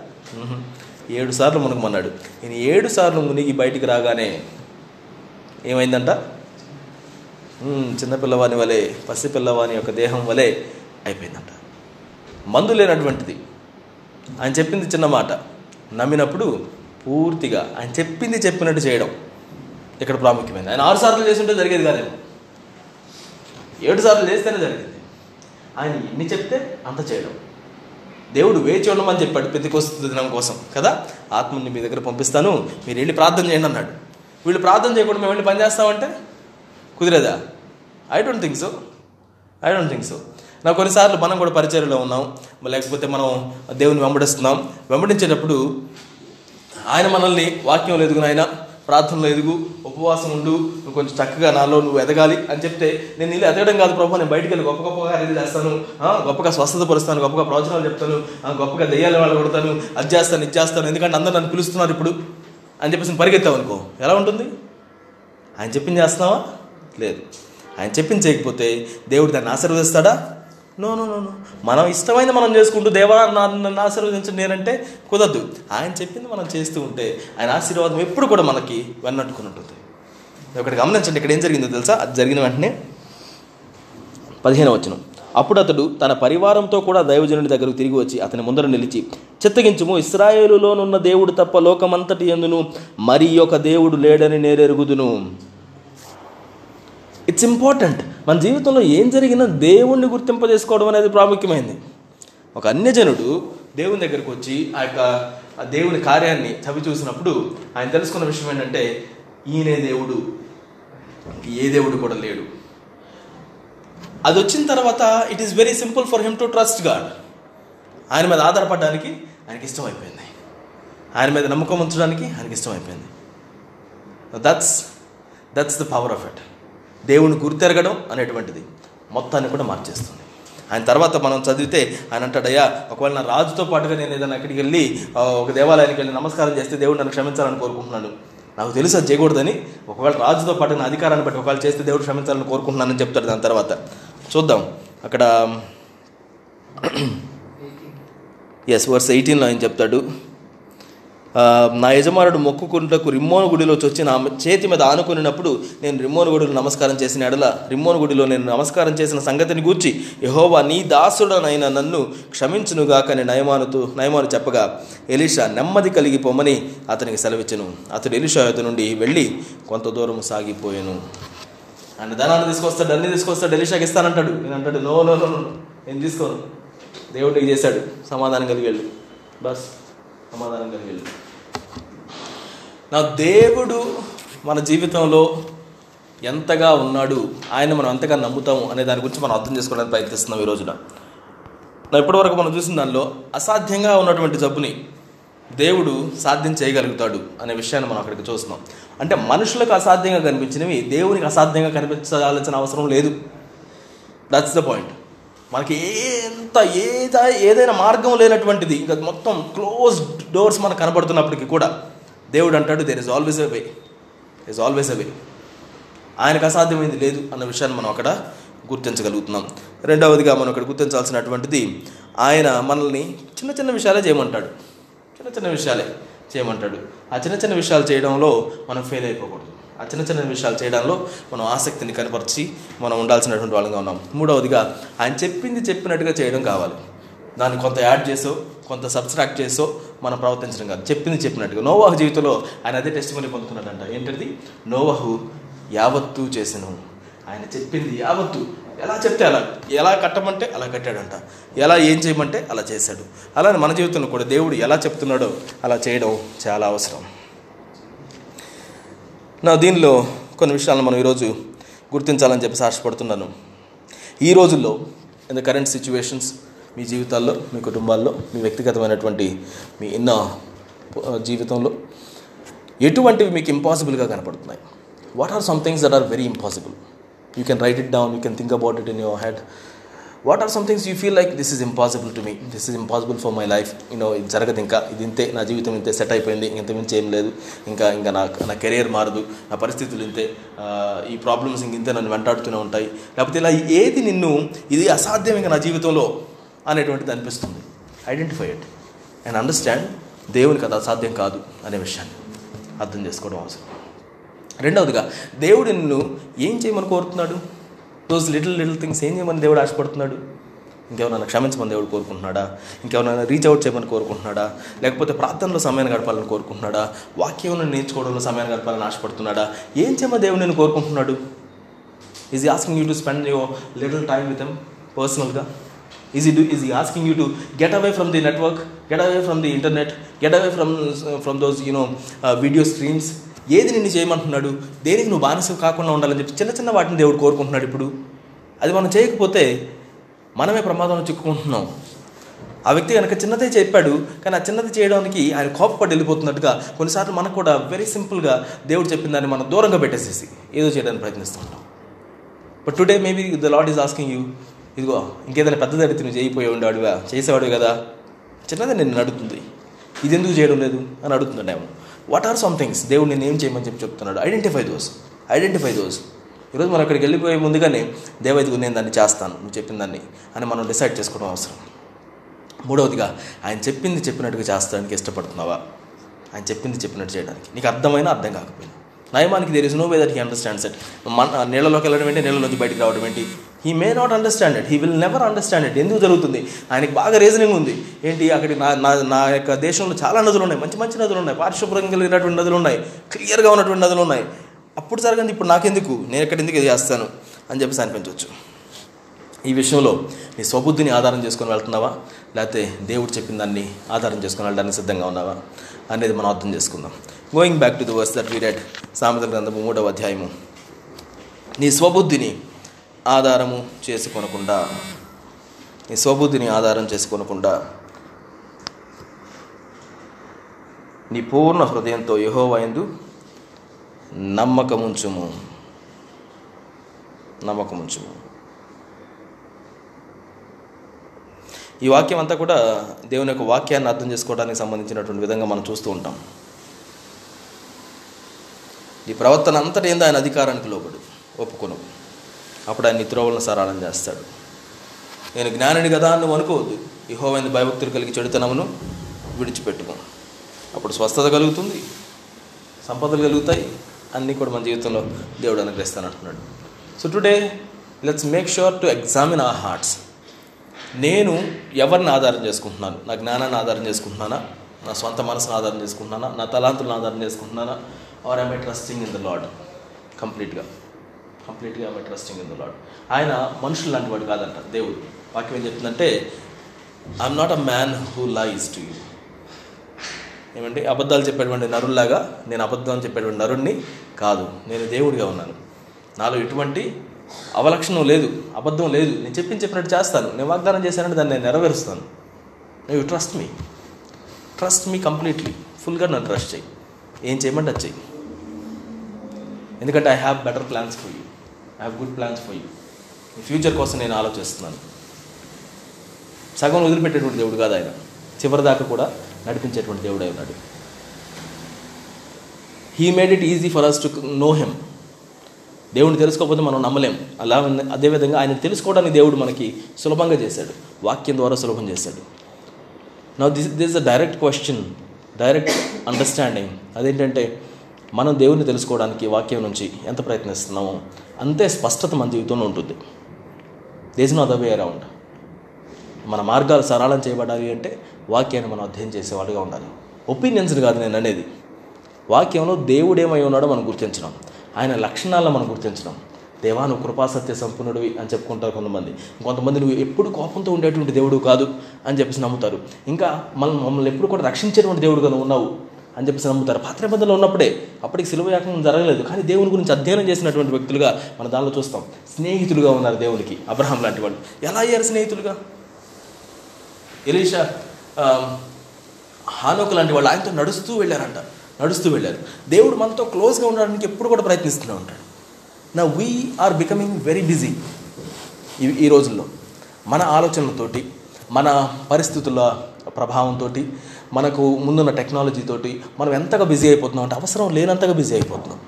ఏడు సార్లు మునగమన్నాడు. ఈయన ఏడు సార్లు మునిగి బయటికి రాగానే ఏమైందంట? చిన్నపిల్లవాని వలె పసిపిల్లవాని యొక్క దేహం వలె అయిపోయిందంట. మందు లేనటువంటిది. ఆయన చెప్పింది చిన్న మాట. నమ్మినప్పుడు పూర్తిగా ఆయన చెప్పింది చెప్పినట్టు చేయడం ఇక్కడ ప్రాముఖ్యమైనది ఆయన ఆరు సార్లు చేస్తుంటే జరిగేది కాదేమో. ఏడు సార్లు చేస్తేనే జరిగింది. ఆయన ఎన్ని చెప్తే అంత చేయడం. దేవుడు వేచి ఉండమని చెప్పాడు పెద్దకొస్తుంది దినం కోసం. కదా? ఆత్మని మీ దగ్గర పంపిస్తాను. మీరు వెళ్ళి ప్రార్థన చేయండి అన్నాడు. వీళ్ళు ప్రార్థన చేయకుండా మేము వెళ్ళి పని చేస్తామంటే? కుదిరేదా? I don't think so I don't think so నా కొన్నిసార్లు మనం కూడా పరిచర్యలో ఉన్నాం. లేకపోతే మనం దేవుని వెంబడిస్తున్నాం. వెంబడించేటప్పుడు ఆయన మనల్ని వాక్యంలో ఎదుగున ఆయన ప్రార్థనలో ఎదుగు ఉపవాసం ఉండు నువ్వు కొంచెం చక్కగా నాలో నువ్వు ఎదగాలి అని చెప్తే నేను నీళ్ళు ఎదగడం కాదు ప్రభు నేను బయటికి వెళ్ళి గొప్ప గొప్పగా కార్యాలు చేస్తాను. గొప్పగా స్వస్థత పరుస్తాను గొప్పగా ప్రవచనాలు చెప్తాను గొప్పగా దెయ్యాల వాళ్ళు కొడతాను అది చేస్తాను ఇది చేస్తాను ఎందుకంటే అందరూ నన్ను పిలుస్తున్నారు ఇప్పుడు అని చెప్పేసి పరిగెత్తావు అనుకో. ఎలా ఉంటుంది? ఆయన చెప్పింది చేస్తున్నావా? లేదు. ఆయన చెప్పింది చేయకపోతే దేవుడు దాన్ని ఆశీర్వదిస్తాడా? No no no no. మనం ఇష్టమైంది మనం చేసుకుంటూ దేవా నన్ను ఆశీర్వదించండి నేనంటే కుదరదు. ఆయన చెప్పింది మనం చేస్తూ ఉంటే ఆయన ఆశీర్వాదం ఎప్పుడు కూడా మనకి వెన్నట్టుకుని ఉంటుంది. ఒకటి గమనించండి ఇక్కడ ఏం జరిగిందో తెలుసా? అది జరిగిన వెంటనే పదిహేను వచనం. అప్పుడు అతడు తన పరివారంతో కూడా దైవజనుడి దగ్గరకు తిరిగి వచ్చి అతని ముందర నిలిచి చిత్తగించుము ఇస్రాయేలులోనున్న దేవుడు తప్ప లోకమంతటి ఎందును? మరి ఒక దేవుడు లేడని నేరెరుగుదును. ఇట్స్ ఇంపార్టెంట్ మన జీవితంలో ఏం జరిగినా దేవుణ్ణి గుర్తింపజేసుకోవడం అనేది ప్రాముఖ్యమైంది. ఒక అన్యజనుడు దేవుని దగ్గరికి వచ్చి ఆ యొక్క ఆ దేవుని కార్యాన్ని చవి చూసినప్పుడు ఆయన తెలుసుకున్న విషయం ఏంటంటే ఈయనే దేవుడు. ఏ దేవుడు కూడా లేడు. అది వచ్చిన తర్వాత it is very simple for him to trust God ఆయన మీద ఆధారపడడానికి ఆయనకి ఇష్టం అయిపోయింది ఆయన మీద నమ్మకం ఉంచడానికి ఆయనకి ఇష్టం అయిపోయింది that's that's the power of it దేవుని గురితెరగడం అనేటువంటిది మొత్తాన్ని కూడా మార్చేస్తుంది. ఆయన తర్వాత మనం చదివితే ఆయన అంటాడయ్యా ఒకవేళ నా రాజుతో పాటుగా నేను ఏదైనా అక్కడికి వెళ్ళి ఒక దేవాలయానికి వెళ్ళి నమస్కారం చేస్తే దేవుడు నన్ను క్షమించాలని కోరుకుంటున్నాను నాకు తెలుసు అది చేయకూడదని. ఒకవేళ రాజుతో పాటు నా అధికారాన్ని బట్టి ఒకవేళ చేస్తే దేవుడు క్షమించాలని కోరుకుంటున్నానని చెప్తాడు దాని తర్వాత. చూద్దాం. అక్కడ ఎస్ వర్స్ ఎయిటీన్లో ఆయన చెప్తాడు. నా యజమానుడు మొక్కుకుంటకు రిమ్మోను గుడిలో వచ్చి నా చేతి మీద ఆనుకున్నప్పుడు నేను రిమ్మోను గుడిలో నమస్కారం చేసిన ఎడల రిమ్మోను గుడిలో నేను నమస్కారం చేసిన సంగతిని గూర్చి యహోవా నీ దాసుడనైన నన్ను క్షమించునుగాక అని నయమానుతో నయమాను చెప్పగా ఎలీషా నెమ్మది కలిగిపోమని అతనికి సెలవిచ్చను. అతడు ఎలీషా యొద్ద నుండి వెళ్ళి కొంత దూరం సాగిపోయాను. ఆయన ధనాన్ని తీసుకొస్తాడు అన్ని తీసుకొస్తాడు ఎలీషాకి ఇస్తానంటాడు. నేను అంటాడు నో నో నో నేను తీసుకోను. దేవుడికి చేశాడు. సమాధానం కలిగి వెళ్ళు. బస్. సమాధానం కలిగి నా దేవుడు మన జీవితంలో ఎంతగా ఉన్నాడు ఆయన మనం ఎంతగా నమ్ముతాము అనే దాని గురించి మనం అర్థం చేసుకోవడానికి ప్రయత్నిస్తున్నాం ఈ రోజున. ఇప్పటివరకు మనం చూసిన దానిలో అసాధ్యంగా ఉన్నటువంటి జబ్బుని దేవుడు సాధ్యం చేయగలుగుతాడు అనే విషయాన్ని మనం అక్కడికి చూస్తున్నాం. అంటే మనుషులకు అసాధ్యంగా కనిపించినవి దేవునికి అసాధ్యంగా కనిపించాల్సిన అవసరం లేదు. దట్స్ ద పాయింట్ మనకి ఎంత ఏదా ఏదైనా మార్గం లేనటువంటిది ఇంకా మొత్తం క్లోజ్ డోర్స్ మనకు కనబడుతున్నప్పటికీ కూడా దేవుడు అంటాడు there is always a way is always a way ఆయనకు అసాధ్యమైంది లేదు అన్న విషయాన్ని మనం అక్కడ గుర్తించగలుగుతున్నాం. రెండవదిగా మనం ఇక్కడ గుర్తించాల్సినటువంటిది ఆయన మనల్ని చిన్న చిన్న విషయాలే చేయమంటాడు. చిన్న చిన్న విషయాలే చేయమంటాడు. ఆ చిన్న చిన్న విషయాలు చేయడంలో మనం ఫెయిల్ అయిపోకూడదు. ఆ చిన్న చిన్న విషయాలు చేయడంలో మనం ఆసక్తిని కనపరిచి మనం ఉండాల్సినటువంటి వాళ్ళంగా ఉన్నాం. మూడవదిగా ఆయన చెప్పింది చెప్పినట్టుగా చేయడం కావాలి. దాన్ని కొంత యాడ్ చేసో కొంత సబ్స్ట్రాక్ట్ చేసో మనం ప్రవర్తించడం కాదు. చెప్పింది చెప్పినట్టుగా. నోవాహు జీవితంలో ఆయన అదే టెస్ట్ మనీ పొందుతున్నాడంట. ఏంటది? నోవాహు యావత్తు చేసను. ఆయన చెప్పింది యావత్తు. ఎలా చెప్తే అలా ఎలా కట్టమంటే అలా కట్టాడంట. ఎలా ఏం చేయమంటే అలా చేశాడు. అలానే మన జీవితంలో కూడా దేవుడు ఎలా చెప్తున్నాడో అలా చేయడం చాలా అవసరం. నా దీనిలో కొన్ని విషయాలను మనం ఈరోజు గుర్తించాలని చెప్పి ఆశపడుతున్నాను. ఈ రోజుల్లో ఇన్ ద కరెంట్ సిచ్యువేషన్స్ మీ జీవితాల్లో మీ కుటుంబాల్లో మీ వ్యక్తిగతమైనటువంటి మీ ఇన్న జీవితంలో ఎటువంటివి మీకు ఇంపాసిబుల్గా కనపడుతున్నాయి? What are some things that are very impossible you can write it down you can think about it in your head what are some things you feel like this is impossible to me this is impossible for my life you know ఇది జరగదు ఇంకా. ఇది ఇంతే. నా జీవితం ఇంతే. సెట్ అయిపోయింది. ఇంత మించి ఏం లేదు. ఇంకా ఇంకా నా నా కెరియర్ మారదు. నా పరిస్థితులు ఇంతే. ఈ ప్రాబ్లమ్స్ ఇంక ఇంతే. నన్ను వెంటాడుతూనే ఉంటాయి. లేకపోతే ఇలా ఏది నిన్ను ఇది అసాధ్యం ఇంకా నా జీవితంలో అనేటువంటిది అనిపిస్తుంది. ఐడెంటిఫై ఇట్ అండ్ అండర్స్టాండ్ దేవునికి అది అసాధ్యం కాదు అనే విషయాన్ని అర్థం చేసుకోవడం అవసరం. రెండవదిగా దేవుడు నిన్ను ఏం చేయమని కోరుతున్నాడు? దోస్ లిటిల్ లిటిల్ థింగ్స్ ఏం చేయమని దేవుడు ఆశపడుతున్నాడు? ఇంకెవరైనా క్షమించమని దేవుడు కోరుకుంటున్నాడా? ఇంకెవరైనా రీచ్ అవుట్ చేయమని కోరుకుంటున్నాడా? లేకపోతే ప్రార్థనలో సమయాన్ని గడపాలని కోరుకుంటున్నాడా? వాక్యం నేర్చుకోవడంలో సమయాన్ని గడపాలని ఆశపడుతున్నాడా? ఏం చేయమని దేవుడు నేను కోరుకుంటున్నాడు? Is asking you to spend your little time with him పర్సనల్గా is do is asking you to get away from the network get away from the internet get away from from those you know video streams ఏది నిన్ను చేయమంటున్నాడు? దేనికి నువ్వు బానిస కాకుండా ఉండాలని చెప్పి చిన్న చిన్న వాటిని దేవుడు కోరుకుంటున్నాడు ఇప్పుడు. అది మనం చేయకపోతే మనమే ప్రమాదంలో చిక్కుకుంటున్నాం. ఆ వ్యక్తి కనుక చిన్నదే చెప్పాడు కానీ ఆ చిన్నది చేయడానికి ఆయన కోపపడి వెళ్ళిపోతున్నట్టుగా కొన్నిసార్లు మనకు కూడా వెరీ సింపుల్గా దేవుడు చెప్పిన దాన్ని మనం దూరంగా పెట్టేసేసి ఏదో చేయడానికి ప్రయత్నిస్తుంటాం but today maybe the Lord is asking you ఇదిగో ఇంకేదైనా పెద్దది అడిగితే నువ్వు చేయిపోయి ఉండేవాడుగా చేసేవాడు కదా? చిన్నదే నేను అడుగుతుంది. ఇది ఎందుకు చేయడం లేదు? అని అడుగుతున్నాడేమో వాట్ ఆర్ సమ్ థింగ్స్ దేవుడు నేను ఏం చేయమని చెప్పి చెప్తున్నాడు? ఐడెంటిఫై దోస్ ఐడెంటిఫై దోస్ ఈరోజు మనం అక్కడికి వెళ్ళిపోయే ముందుగానే దేవ నేను దాన్ని చేస్తాను. నువ్వు చెప్పిన దాన్ని అని మనం డిసైడ్ చేసుకోవడం అవసరం. మూడవదిగా ఆయన చెప్పింది చెప్పినట్టుగా చేస్తానికి ఇష్టపడుతున్నావా? ఆయన చెప్పింది చెప్పినట్టు చేయడానికి. నీకు అర్థమైనా అర్థం కాకపోయినా. నయమానికి there is no way that he understands it మన నీళ్ళలోకి వెళ్ళడం ఏంటి? నీళ్ళలోంచి బయటికి రావడం ఏంటి? He may not understand it he will never understand it ఎందుకు జరుగుతుంది? ఆయనకి బాగా రీజనింగ్ ఉంది. ఏంటి? అక్కడ నా నా నా యొక్క దేశంలో చాలా నదులు ఉన్నాయి. మంచి మంచి నదులు ఉన్నాయి. పారిశుభ్రం కలిగినటువంటి నదులు ఉన్నాయి. క్లియర్గా ఉన్నటువంటి నదులు ఉన్నాయి. అప్పుడు జరగండి ఇప్పుడు నాకెందుకు? నేను ఎక్కడ ఎందుకు ఇది చేస్తాను? అని చెప్పేసి అనిపించవచ్చు. ఈ విషయంలో నీ స్వబుద్ధిని ఆధారం చేసుకొని వెళ్తున్నావా? లేకపోతే దేవుడు చెప్పిన దాన్ని ఆధారం చేసుకొని వెళ్ళడానికి సిద్ధంగా ఉన్నావా? అనేది మనం అర్థం చేసుకుందాం. Going back to the verse that we read సామెత గ్రంథము మూడవ అధ్యాయము. నీ స్వబుద్ధిని ఆధారము చేసుకొనకుండా నీ స్వబుద్ధిని ఆధారం చేసుకొనకుండా నీ పూర్ణ హృదయంతో యహోవైందు నమ్మకముంచుము. నమ్మకముంచుము. ఈ వాక్యం అంతా కూడా దేవుని యొక్క వాక్యాన్ని అర్థం చేసుకోవడానికి సంబంధించినటువంటి విధంగా మనం చూస్తూ ఉంటాం. ఈ ప్రవర్తన అంతటి ఏందో ఆయన అధికారానికి లోబడు ఒప్పుకును. అప్పుడు ఆయన త్రోవలను సరళం చేస్తాడు. నేను జ్ఞానిని కదా అని నువ్వు అనుకోవద్దు. ఇహోవైన భయభక్తులు కలిగి చెడుతనమును విడిచిపెట్టుకో. అప్పుడు స్వస్థత కలుగుతుంది సంపదలు కలుగుతాయి అన్నీ కూడా మన జీవితంలో దేవుడు అనుగ్రహిస్తాను అంటున్నాడు so today let's make sure to examine our hearts నేను ఎవరిని ఆధారం చేసుకుంటున్నాను? నా జ్ఞానాన్ని ఆధారం చేసుకుంటున్నానా? నా సొంత మనసును ఆధారం చేసుకుంటున్నానా? నా తలాంతులను ఆధారం చేసుకుంటున్నానా? Are I trusting in the Lord కంప్లీట్గా కంప్లీట్గా I trusting in the Lord ఆయన మనుషులు లాంటి వాడు కాదంట దేవుడు. వాక్యం ఏం చెప్తుందంటే I'm not a man who lies to you ఏమంటే అబద్ధాలు చెప్పేటువంటి నరుల్లాగా నేను అబద్ధం అని చెప్పేటువంటి నరుణ్ణి కాదు. నేను దేవుడిగా ఉన్నాను. నాలో ఎటువంటి అవలక్షణం లేదు అబద్ధం లేదు. నేను చెప్పింది చెప్పినట్టు చేస్తాను. నేను వాగ్దానం చేశానంటే దాన్ని నేను నెరవేరుస్తాను. You trust me trust me completely ఫుల్గా నన్ను ట్రస్ట్ చేయి. ఏం చేయమంటే అది చెయ్యి. ఎందుకంటే I have better plans for you I have good plans for you ఈ ఫ్యూచర్ కోసం నేను ఆలోచిస్తున్నాను. సగం వదిలిపెట్టేటువంటి దేవుడు కాదు ఆయన. చివరి దాకా కూడా నడిపించేటువంటి దేవుడే ఉన్నాడు. He made it easy for us to know him దేవుడిని తెలుసుకోకపోతే మనం నమ్మలేం. అలా అదేవిధంగా ఆయన తెలుసుకోవడానికి దేవుడు మనకి సులభంగా చేశాడు. వాక్యం ద్వారా సులభం చేశాడు. నా this this a direct question direct understanding అదేంటంటే మనం దేవుడిని తెలుసుకోవడానికి వాక్యం నుంచి ఎంత ప్రయత్నిస్తున్నామో అంతే స్పష్టత మన జీవితంలో ఉంటుంది. దేశం నో ద అరౌండ్ మన మార్గాలు సరళం చేయబడాలి అంటే వాక్యాన్ని మనం అధ్యయనం చేసేవాళ్ళుగా ఉండాలి. ఒపీనియన్స్ కాదు నేను అనేది. వాక్యంలో దేవుడు ఏమై ఉన్నాడో మనం గుర్తించడం. ఆయన లక్షణాలను మనం గుర్తించడం. దేవా నువ్వు కృపాసత్య సంపన్నుడివి అని చెప్పుకుంటారు కొంతమంది. కొంతమంది నువ్వు ఎప్పుడు కోపంతో ఉండేటువంటి దేవుడు కాదు అని చెప్పేసి నమ్ముతారు. ఇంకా మనం మమ్మల్ని ఎప్పుడు కూడా రక్షించేటువంటి దేవుడుగా నువ్వు ఉన్నావు. అని చెప్పేసి నమ్ముతారు. పాత ఉన్నప్పుడే అప్పటికి సిలువ యాకం జరగలేదు. కానీ దేవుని గురించి అధ్యయనం చేసినటువంటి వ్యక్తులుగా మన దానిలో చూస్తాం. స్నేహితులుగా ఉన్నారు దేవునికి అబ్రహాం లాంటి వాళ్ళు. ఎలా అయ్యారు స్నేహితులుగా? ఎలీషా హానోక్ లాంటి వాళ్ళు ఆయనతో నడుస్తూ వెళ్ళారంట. నడుస్తూ వెళ్ళారు. దేవుడు మనతో క్లోజ్గా ఉండడానికి ఎప్పుడు కూడా ప్రయత్నిస్తూనే ఉంటాడు. నా we are becoming very busy ఈ ఈ రోజుల్లో. మన ఆలోచనలతోటి మన పరిస్థితుల ప్రభావంతో మనకు ముందున్న టెక్నాలజీతోటి మనం ఎంతగా బిజీ అయిపోతున్నాం అంటే అవసరం లేనంతగా బిజీ అయిపోతున్నాం.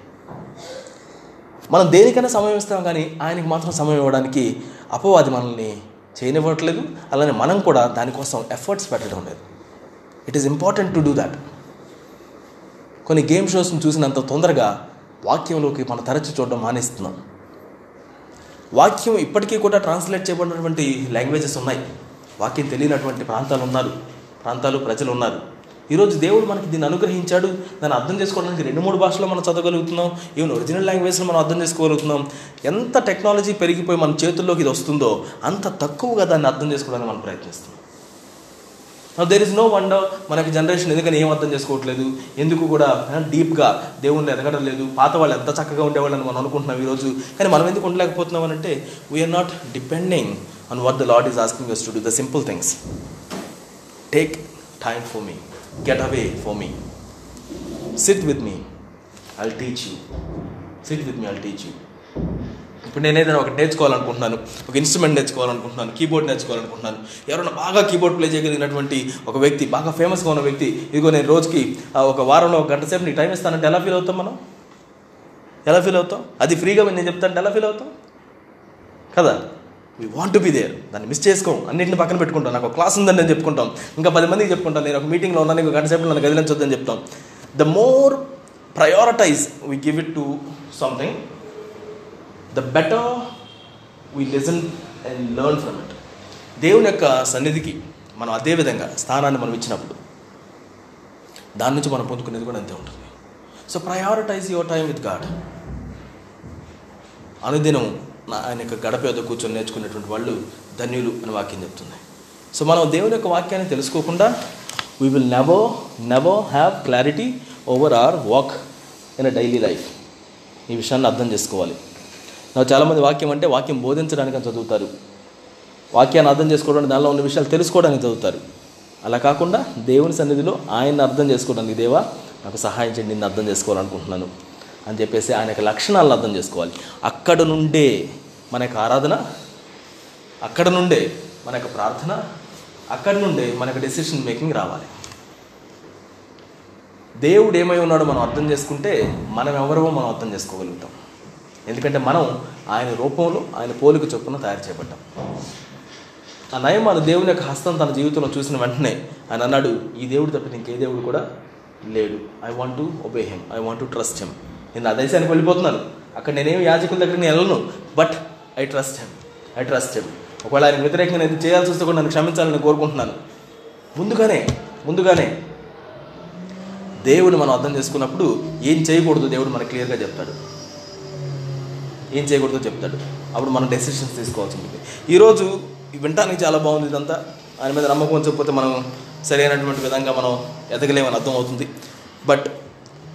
మనం దేనికైనా సమయం ఇస్తాం కానీ ఆయనకి మాత్రం సమయం ఇవ్వడానికి అపవాది మనల్ని చేయనివ్వట్లేదు. అలానే మనం కూడా దానికోసం ఎఫర్ట్స్ పెట్టడం లేదు. It is important to do that కొన్ని గేమ్ షోస్ని చూసినంత తొందరగా వాక్యంలోకి మనం తరచు చూడడం మానేస్తున్నాం. వాక్యం ఇప్పటికీ కూడా ట్రాన్స్లేట్ చేయబడినటువంటి లాంగ్వేజెస్ ఉన్నాయి. వాక్యం తెలియనటువంటి ప్రాంతాలు ఉన్నారు. ప్రాంతాలు ప్రజలు ఉన్నారు. ఈరోజు దేవుడు మనకి దీన్ని అనుగ్రహించాడు. దాన్ని అర్థం చేసుకోవడానికి రెండు మూడు భాషలో మనం చదవగలుగుతున్నాం. ఈవెన్ ఒరిజినల్ లాంగ్వేజ్లో మనం అర్థం చేసుకోగలుగుతున్నాం. ఎంత టెక్నాలజీ పెరిగిపోయి మన చేతుల్లోకి ఇది వస్తుందో అంత తక్కువగా దాన్ని అర్థం చేసుకోవడానికి మనం ప్రయత్నిస్తున్నాం. దేర్ ఇస్ నో వండర్ మనకి జనరేషన్ ఎందుకని ఏం అర్థం చేసుకోవట్లేదు. ఎందుకు కూడా డీప్గా దేవుణ్ణి ఎదగడం లేదు. పాత వాళ్ళు ఎంత చక్కగా ఉండేవాళ్ళని మనం అనుకుంటున్నాం ఈరోజు. కానీ మనం ఎందుకు ఉండలేకపోతున్నాం అని అంటే we're not depending on what the Lord is asking us to do the simple things take time for me get away for me sit with me I'll teach you sit with me I'll teach you ఇప్పుడు నేను ఏదైనా ఒకటి నేర్చుకోవాలనుకుంటున్నాను ఒక ఇన్స్ట్రుమెంట్ నేర్చుకోవాలనుకుంటున్నాను కీబోర్డ్ నేర్చుకోవాలనుకుంటున్నాను ఎవరైనా బాగా కీబోర్డ్ ప్లే చేయగలిగినటువంటి ఒక వ్యక్తి బాగా ఫేమస్గా ఉన్న వ్యక్తి ఇదిగో నేను రోజుకి ఒక వారంలో ఒక గంట సేపు నీకు టైం ఇస్తానంటే ఎలా ఫీల్ అవుతాం మనం? ఎలా ఫీల్ అవుతాం? అది ఫ్రీగా నేను చెప్తానంటే ఎలా ఫీల్ అవుతాం? కదా? వీ వాంట్ బి దేర్ దాన్ని మిస్ చేసుకోం. అన్నింటిని పక్కన పెట్టుకుంటాం. నాకు ఒక క్లాస్ ఉందని నేను చెప్పుకుంటాం. ఇంకా పది మందికి చెప్పుకుంటాను నేను ఒక మీటింగ్లో ఉన్నాను ఇంకో గంట సేపు నన్ను గదిలించొద్దని చెప్తాం. The more prioritise we give it to something the better we listen and learn from it దేవుని యొక్క సన్నిధికి మనం అదే విధంగా స్థానాన్ని మనం ఇచ్చినప్పుడు దాని నుంచి మనం పొందుకునేది కూడా అంతే ఉంటుంది. So prioritise your time with God అనుదినం ఆయన యొక్క గడప ఏదో కూర్చొని నేర్చుకునేటువంటి వాళ్ళు ధన్యులు అని వాక్యం చెప్తుంది సో మనం దేవుని యొక్క వాక్యాన్ని తెలుసుకోకుండా we will never never have clarity over our walk in a daily life ఈ విషయాన్ని అర్థం చేసుకోవాలి. నాకు చాలామంది వాక్యం అంటే వాక్యం బోధించడానికి చదువుతారు. వాక్యాన్ని అర్థం చేసుకోవడానికి దానిలో ఉన్న విషయాలు తెలుసుకోవడానికి చదువుతారు. అలా కాకుండా దేవుని సన్నిధిలో ఆయన్ని అర్థం చేసుకోవడానికి దేవా నాకు సహాయం చేయండి నిన్ను అర్థం చేసుకోవాలనుకుంటున్నాను. అని చెప్పేసి ఆయన యొక్క లక్షణాలను అర్థం చేసుకోవాలి. అక్కడ నుండే మన యొక్క ఆరాధన అక్కడ నుండే మన యొక్క ప్రార్థన అక్కడ నుండే మన యొక్క డెసిషన్ మేకింగ్ రావాలి. దేవుడు ఏమై ఉన్నాడో మనం అర్థం చేసుకుంటే మనం ఎవరో మనం అర్థం చేసుకోగలుగుతాం. ఎందుకంటే మనం ఆయన రూపంలో ఆయన పోలిక చొప్పున తయారు చేయబడ్డాం. ఆ నయమాను దేవుని యొక్క హస్తం తన జీవితంలో చూసిన వెంటనే ఆయన అన్నాడు ఈ దేవుడు తప్ప ఇంకే దేవుడు కూడా లేడు. I want to obey him I want to trust him నేను ఆ దేశానికి వెళ్ళిపోతున్నాను. అక్కడ నేనేం యాజకుల దగ్గర నేను వెళ్ళను. But I trust him I trust him ఒకవేళ ఆయన వ్యతిరేకంగా నేను చేయాల్సి వస్తే కూడా నన్ను క్షమించాలని కోరుకుంటున్నాను. ముందుగానే ముందుగానే దేవుని మనం అర్థం చేసుకున్నప్పుడు ఏం చేయకూడదు దేవుడు మనకు క్లియర్గా చెప్తాడు. ఏం చేయకూడదో చెప్తాడు. అప్పుడు మనం డెసిషన్స్ తీసుకోవాల్సి ఉంటుంది. ఈరోజు వింటానికి చాలా బాగుంది ఇదంతా. ఆయన మీద నమ్మకం చెప్పకపోతే మనం సరైనటువంటి విధంగా మనం ఎదగలేమని అర్థం అవుతుంది బట్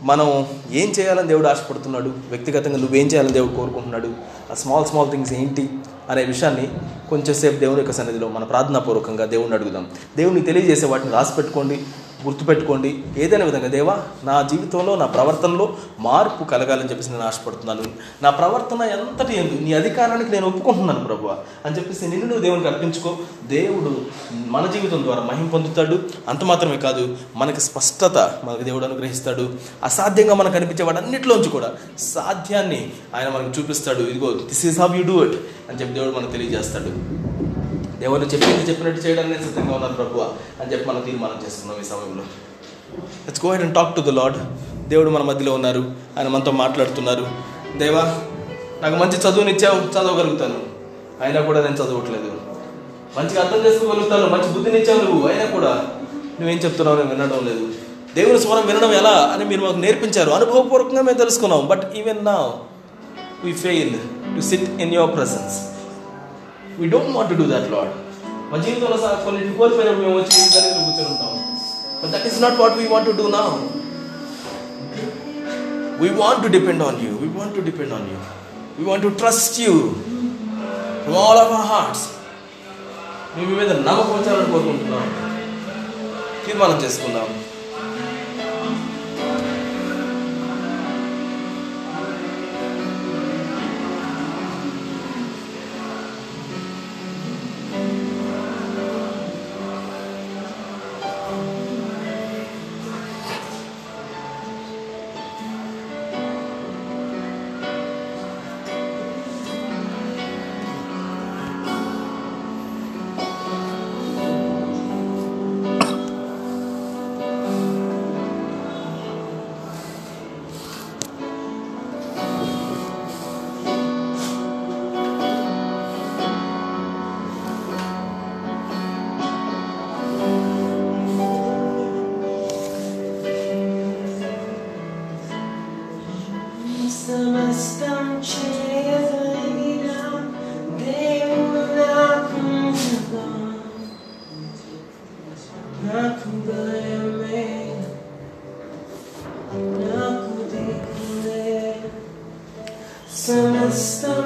మనం ఏం చేయాలని దేవుడు ఆశపడుతున్నాడు? వ్యక్తిగతంగా నువ్వేం చేయాలని దేవుడు కోరుకుంటున్నాడు? ఆ స్మాల్ స్మాల్ థింగ్స్ ఏంటి? అనే విషయాన్ని కొంచెంసేపు దేవుని యొక్క సన్నిధిలో మన ప్రార్థనాపూర్వకంగా దేవుడిని అడుగుదాం. దేవుని తెలియజేసే వాటిని రాసి పెట్టుకోండి గుర్తుపెట్టుకోండి ఏదైనా విధంగా దేవా నా జీవితంలో నా ప్రవర్తనలో మార్పు కలగాలని చెప్పేసి నేను ఆశపడుతున్నాను. నా ప్రవర్తన ఎంతటి ఎందు నీ అధికారానికి నేను ఒప్పుకుంటున్నాను ప్రభు అని చెప్పేసి నిన్ను నువ్వు దేవునికి అర్పించుకో. దేవుడు మన జీవితం ద్వారా మహిం పొందుతాడు. అంత మాత్రమే కాదు మనకి స్పష్టత మనకి దేవుడు అనుగ్రహిస్తాడు. అసాధ్యంగా మనకు అనిపించే వాటన్నిటిలోంచి కూడా సాధ్యాన్ని ఆయన మనకు చూపిస్తాడు. ఇదిగో this is how you do it అని చెప్పి దేవుడు మనకు తెలియజేస్తాడు. దేవుడు చెప్పింది చెప్పినట్టు చేయడానికి నేను సిద్ధంగా ఉన్నాను ప్రభు అని చెప్పి మనం తీర్మానం చేసుకున్నాం ఈ సమయంలో. Let's go ahead and talk to the Lord దేవుడు మన మధ్యలో ఉన్నారు. ఆయన మనతో మాట్లాడుతున్నారు. దేవా నాకు మంచి చదువునిచ్చావు చదవగలుగుతాను. అయినా కూడా నేను చదవట్లేదు. మంచిగా అర్థం చేసుకోగలుగుతాను మంచి బుద్ధినిచ్చావు నువ్వు. అయినా కూడా నువ్వేం చెప్తున్నావు నేను వినడం లేదు. దేవుని స్వరం వినడం ఎలా అని మీరు మాకు నేర్పించారు. అనుభవపూర్వకంగా మేము తెలుసుకున్నాం. బట్ ఈవెన్ నా we fail to sit in your presence we don't want do that Lord మా జీవితంలో సా- కొన్నిటిని కోల్పోయినప్పుడు మేము వచ్చి ఈ సన్నిధిలో కూర్చొని ఉంటాం. But that is not what we want do now we want to depend on you we want to depend on you we want to trust you from all of our hearts మేము మీ మీద నమ్మకం వచ్చారని కోరుకుంటున్నాం. తీర్మానం చేసుకుందాం. నాకు భయమే నాకు దిగులే సమస్తం